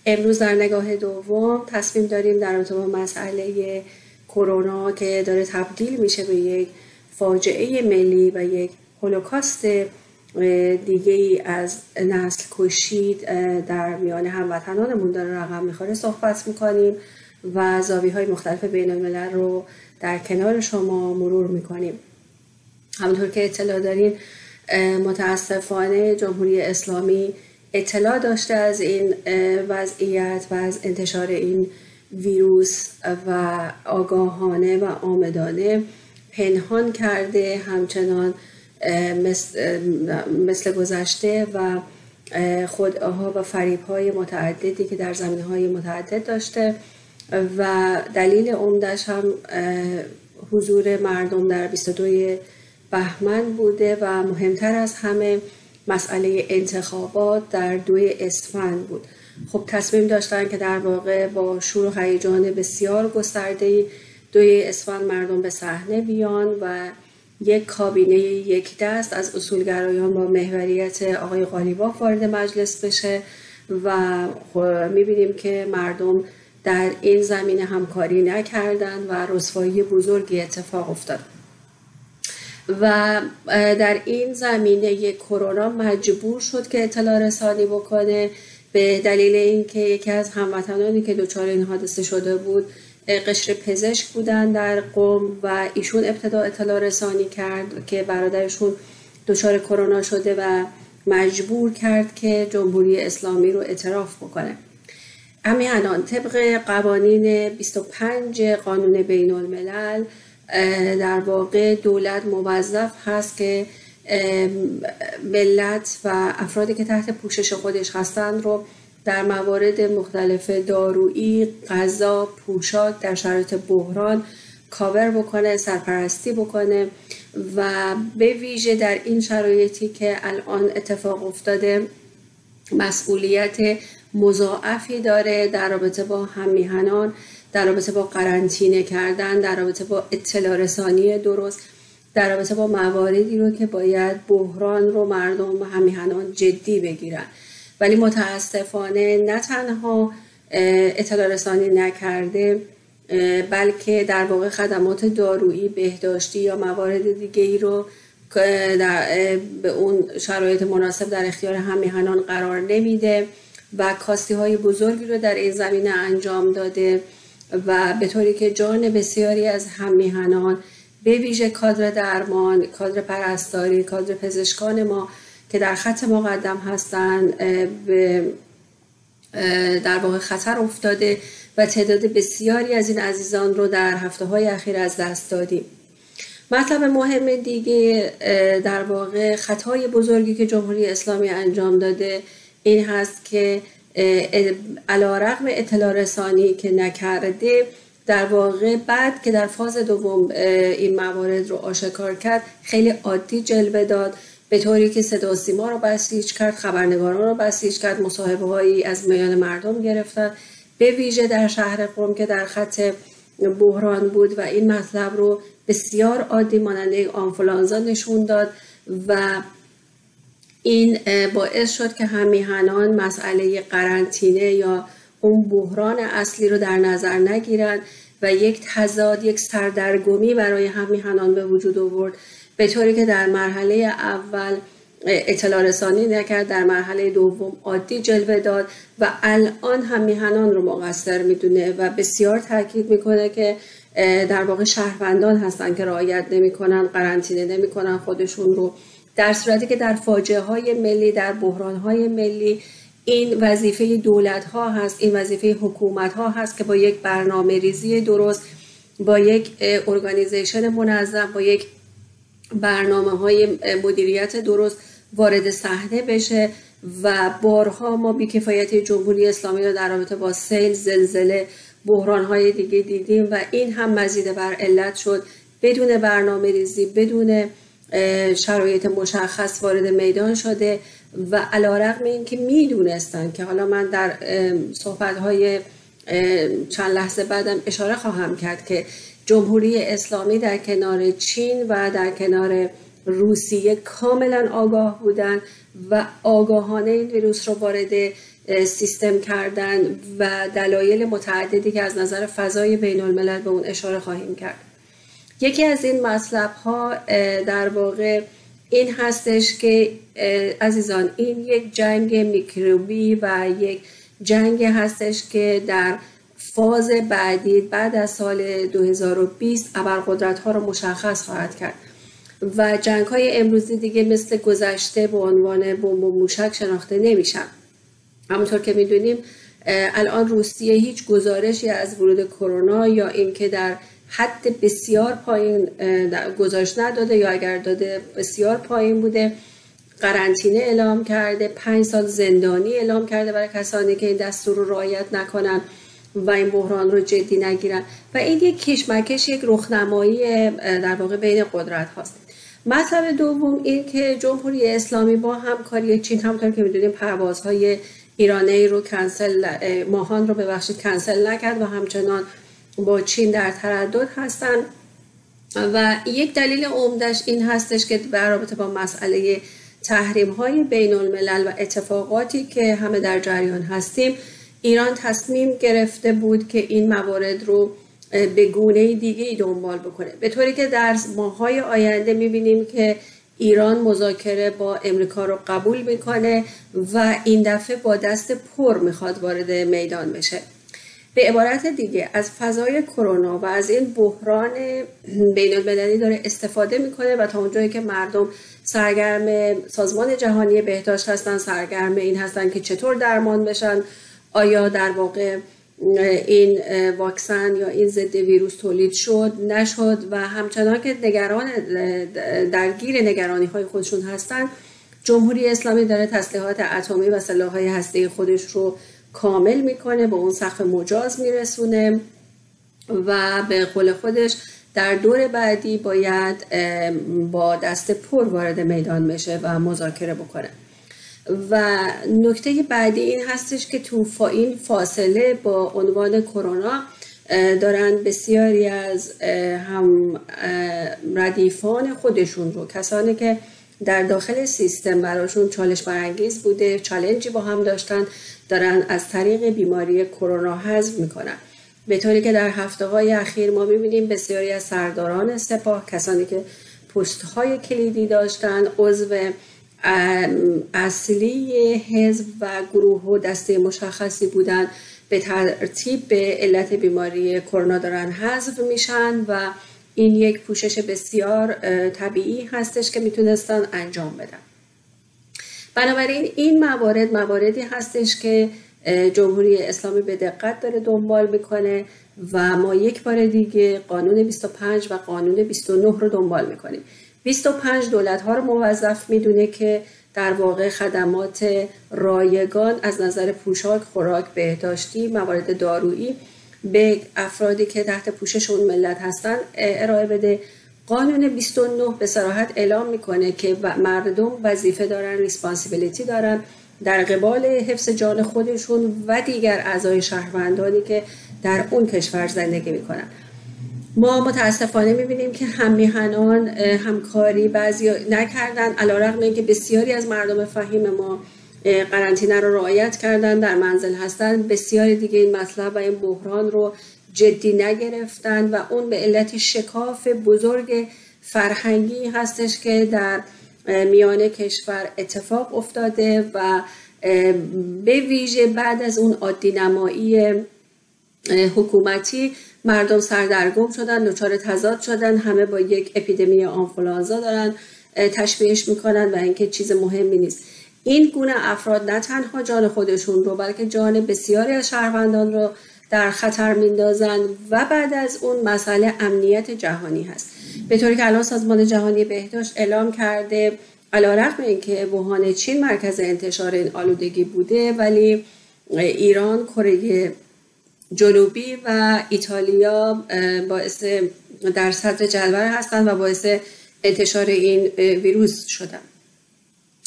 امروز در نگاه دوم تصمیم داریم در رابطه مسئله کرونا که داره تبدیل میشه به یک فاجعه ملی و یک هولوکاست دیگه ای از نسل کشید در میان هموطنانمون داره رقم می‌خوره. صحبت می‌کنیم. و زاوی های مختلف بین الملل رو در کنار شما مرور می‌کنیم. همونطور که اطلاع داریم متاسفانه جمهوری اسلامی اطلاع داشته از این وضعیت و از انتشار این ویروس و آگاهانه و آمدانه پنهان کرده همچنان مثل, مثل گذشته و خودآها و فریب های متعددی که در زمین های متعدد داشته. و دلیل عمدش هم حضور مردم در 22 بهمن بوده و مهمتر از همه مسئله انتخابات در دوی اسفند بود. خب تصمیم داشتن که در واقع با شور و هیجان بسیار گسترده دوی اسفند مردم به صحنه بیان و یک کابینه یک دست از اصولگرایان با محوریت آقای قالیباف وارد مجلس بشه و خب می‌بینیم که مردم در این زمینه همکاری نکردند و رسوایی بزرگی اتفاق افتاد. و در این زمینه کرونا مجبور شد که اطلاع رسانی بکنه. به دلیل اینکه یکی از هموطنانی که دچار این حادثه شده بود قشر پزشک بودن در قوم و ایشون ابتدا اطلاع رسانی کرد که برادرشون دچار کرونا شده و مجبور کرد که جمهوری اسلامی رو اعتراف بکنه. همین الان طبق قوانین 25 قانون بین الملل در واقع دولت موظف هست که ملت و افرادی که تحت پوشش خودش هستند رو در موارد مختلف دارویی، غذا، پوشاک در شرایط بحران کاور بکنه، سرپرستی بکنه و به ویژه در این شرایطی که الان اتفاق افتاده مسئولیت مضاعفی داره در رابطه با همیهنان در رابطه با قرنطینه کردن در رابطه با اطلاع رسانی درست در رابطه با مواردی رو که باید بحران رو مردم و همیهنان جدی بگیرن. ولی متاسفانه نه تنها اطلاع رسانی نکرده بلکه در واقع خدمات دارویی بهداشتی یا موارد دیگه ای رو به اون شرایط مناسب در اختیار همیهنان قرار نمیده. و کاستی های بزرگی رو در این زمینه انجام داده و به طوری که جان بسیاری از هممیهنان به ویژه کادر درمان، کادر پرستاری، کادر پزشکان ما که در خط مقدم هستند به در واقع خطر افتاده و تعداد بسیاری از این عزیزان رو در هفته های اخیر از دست دادیم. مطلب مهم دیگه در واقع خطای بزرگی که جمهوری اسلامی انجام داده این هست که علا رقم اطلاع رسانی که نکرده در واقع بعد که در فاز دوم این موارد رو آشکار کرد خیلی عادی جلوه داد. به طوری که صدا سیما رو بسیج کرد خبرنگاران رو بسیج کرد مصاحبه هایی از میان مردم گرفتن. به ویژه در شهر قم که در خط بحران بود و این مطلب رو بسیار عادی ماننده آنفولانزا نشون داد و این باعث شد که همیهنان مسئله قرنطینه یا اون بحران اصلی رو در نظر نگیرند و یک تضاد یک سردرگمی برای همیهنان به وجود آورد. به طوری که در مرحله اول اطلاع رسانی نکرد در مرحله دوم عادی جلوه داد و الان هم میهنان رو مقصر می‌دونه و بسیار تاکید می‌کنه که در واقع شهروندان هستن که رعایت نمی‌کنن قرنطینه نمی‌کنن خودشون رو در صورتی که در فاجعه های ملی در بحران های ملی این وظیفه دولت ها هست این وظیفه حکومت ها هست که با یک برنامه ریزی درست با یک ارگانیزیشن منظم با یک برنامه های مدیریت درست وارد صحنه بشه و بارها ما بیکفایتی جمهوری اسلامی رو در رابطه با سیل زلزله بحران های دیگه دیدیم و این هم مزید بر علت شد. بدون برنامه ریزی بدون شرایط مشخص وارد میدان شده و علا رقم این که می‌دونستن که حالا من در صحبت های چند لحظه بعدم اشاره خواهم کرد که جمهوری اسلامی در کنار چین و در کنار روسیه کاملا آگاه بودن و آگاهانه این ویروس رو وارد سیستم کردن و دلایل متعددی که از نظر فضای بین الملل به اون اشاره خواهیم کرد. یکی از این مطلب ها در واقع این هستش که عزیزان این یک جنگ میکروبی و یک جنگ هستش که در فاز بعدی بعد از سال 2020 ابرقدرت ها رو مشخص خواهد کرد. و جنگ های امروزی دیگه مثل گذشته به عنوان بمب و موشک شناخته نمیشن. همونطور که می‌دونیم الان روسیه هیچ گزارشی از ورود کرونا یا اینکه در حد بسیار پایین گزارش نداده یا اگر داده بسیار پایین بوده. قرنطینه اعلام کرده پنج سال زندانی اعلام کرده برای کسانی که این دستور رو رعایت نکنن و این بحران رو جدی نگیرن. و این یک کشمکش یک رخنمایی در واقع بین قدرت هاست. مطلب دوم این که جمهوری اسلامی با همکاری چین همونطور که می‌دونیم پروازهای ایرانه رو کنسل ماهان رو ببخشید کنسل نکرد و همچنان با چین در تردد هستند و یک دلیل عمدش این هستش که در رابطه با مسئله تحریم های بین الملل و اتفاقاتی که همه در جریان هستیم ایران تصمیم گرفته بود که این موارد رو به گونه دیگه ای دنبال بکنه. به طوری که در ماهای آینده می‌بینیم که ایران مذاکره با امریکا رو قبول می‌کنه و این دفعه با دست پر می‌خواد وارد میدان بشه. به عبارت دیگه از فضای کرونا و از این بحران بین المللی داره استفاده می‌کنه و تا اونجایی که مردم سرگرم سازمان جهانی بهداشت هستن سرگرم این هستن که چطور درمان بشن آیا در واقع این واکسن یا این ضد ویروس تولید شد نشد و همچنان که نگران درگیر نگرانی های خودشون هستن جمهوری اسلامی داره تسلیحات اتمی و سلاحهای هسته خودش رو کامل می‌کنه به اون سقف مجاز میرسونه و به قول خودش در دور بعدی باید با دست پر وارد میدان بشه و مذاکره بکنه. و نکته بعدی این هستش که تو این فاصله با عنوان کرونا دارن بسیاری از هم ردیفان خودشون رو کسانی که در داخل سیستم براشون چالش برانگیز بوده چالنجی با هم داشتن دارن از طریق بیماری کرونا حذف می‌کنن. به طوری که در هفته های اخیر ما می‌بینیم بسیاری از سرداران سپاه کسانی که پست های کلیدی داشتن عضو اصلی حزب و گروه و دسته مشخصی بودن به ترتیب به علت بیماری کرونا دارن حذف میشن و این یک پوشش بسیار طبیعی هستش که می‌تونستن انجام بدن. بنابراین این موارد مواردی هستش که جمهوری اسلامی به دقت داره دنبال می‌کنه و ما یک بار دیگه قانون 25 و قانون 29 رو دنبال می‌کنیم. 25 دولت ها رو موظف می‌دونه که در واقع خدمات رایگان از نظر پوشاک، خوراک، بهداشتی، موارد دارویی به افرادی که تحت پوشش اون ملت هستن ارائه بده. قانون 29 به صراحت اعلام می‌کنه که مردم وظیفه دارن ریسپانسیبیلیتی دارن در قبال حفظ جان خودشون و دیگر اعضای شهروندانی که در اون کشور زندگی می‌کنن. ما متاسفانه می‌بینیم که همیهنان همکاری بعضی نکردن علا رقم اینکه بسیاری از مردم فهیم ما قرنطینه رو رعایت کردن در منزل هستن. بسیاری دیگه این مطلب و این بحران رو جدی نگرفتن و اون به علت شکاف بزرگ فرهنگی هستش که در میان کشور اتفاق افتاده و به ویژه بعد از اون عادی نمایی حکومتی مردم سردرگم شدن نچار تضاد شدن همه با یک اپیدمی آنفولانزا دارن تشبیهش می‌کنن و اینکه چیز مهمی نیست. این گونه افراد نه تنها جان خودشون رو بلکه جان بسیاری از شهروندان رو در خطر میندازن و بعد از اون مسئله امنیت جهانی هست. به طوری که الان سازمان جهانی بهداشت اعلام کرده علا رقم اینکه ووهان چین مرکز انتشار این آلودگی بوده ولی ایران کره جنوبی و ایتالیا باعث در صدر جدول هستند و باعث انتشار این ویروس شدن.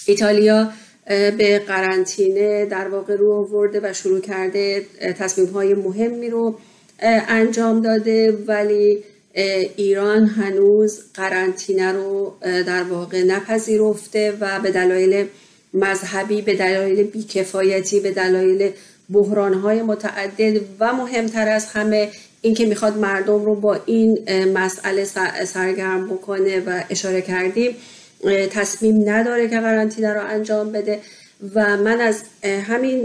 ایتالیا به قرنطینه در واقع رو آورده و شروع کرده تصمیم های مهمی رو انجام داده ولی ایران هنوز قرنطینه رو در واقع نپذیرفته و به دلایل مذهبی به دلایل بیکفایتی به دلایل های متعدد و مهمتر از همه اینکه می‌خواد مردم رو با این مسئله سرگرم بکنه و اشاره کردیم. تصمیم نداره که قرنطینه رو انجام بده و من از همین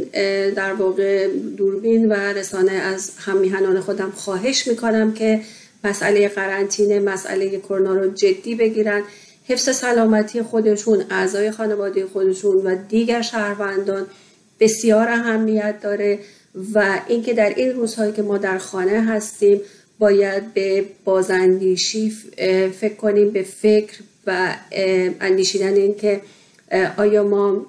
در واقع دوربین و رسانه از هم خودم خواهش می‌کنم که مسئله قرنطینه مسئله کرونا رو جدی بگیرن. حفظ سلامتی خودشون اعضای خانواده خودشون و دیگر شهروندان بسیار اهمیت داره و اینکه در این روزهایی که ما در خانه هستیم باید به بازاندیشی فکر کنیم به فکر و اندیشیدن این که آیا ما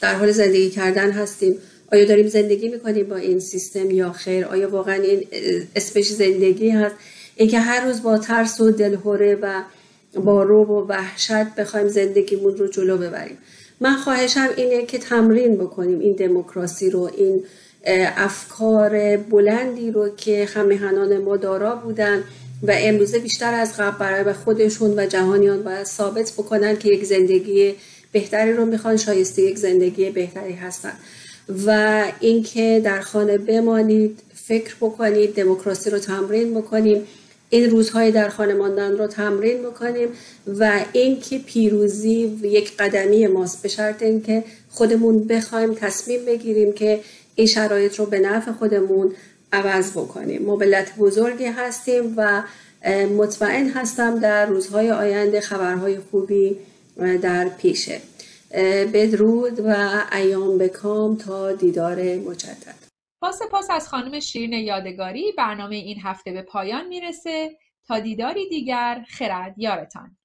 در حال زندگی کردن هستیم؟ آیا داریم زندگی می‌کنیم با این سیستم یا خیر؟ آیا واقعا این اسمش زندگی هست؟ اینکه هر روز با ترس و دلهوره و با روب و وحشت بخوایم زندگیمون رو جلو ببریم. من خواهشم اینه که تمرین بکنیم این دموکراسی رو این افکار بلندی رو که همیهنان ما دارا بودن. و امروزه بیشتر از قبل برای خودشون و جهانیان باید ثابت بکنن که یک زندگی بهتری رو می‌خوان شایسته یک زندگی بهتری هستن. و اینکه در خانه بمانید فکر بکنید دموکراسی رو تمرین بکنیم این روزهای در خانه ماندن رو تمرین بکنیم و اینکه پیروزی یک قدمی ماست. به شرط اینکه خودمون بخوایم تصمیم بگیریم که این شرایط رو به نفع خودمون عوض بکنیم. ما بزرگی هستیم و مطمئن هستم در روزهای آینده خبرهای خوبی در پیشه. بدرود و ایام بکام تا دیدار مجدد. با سپاس از خانم شیرین یادگاری برنامه این هفته به پایان می‌رسه. تا دیداری دیگر خرد یارتان.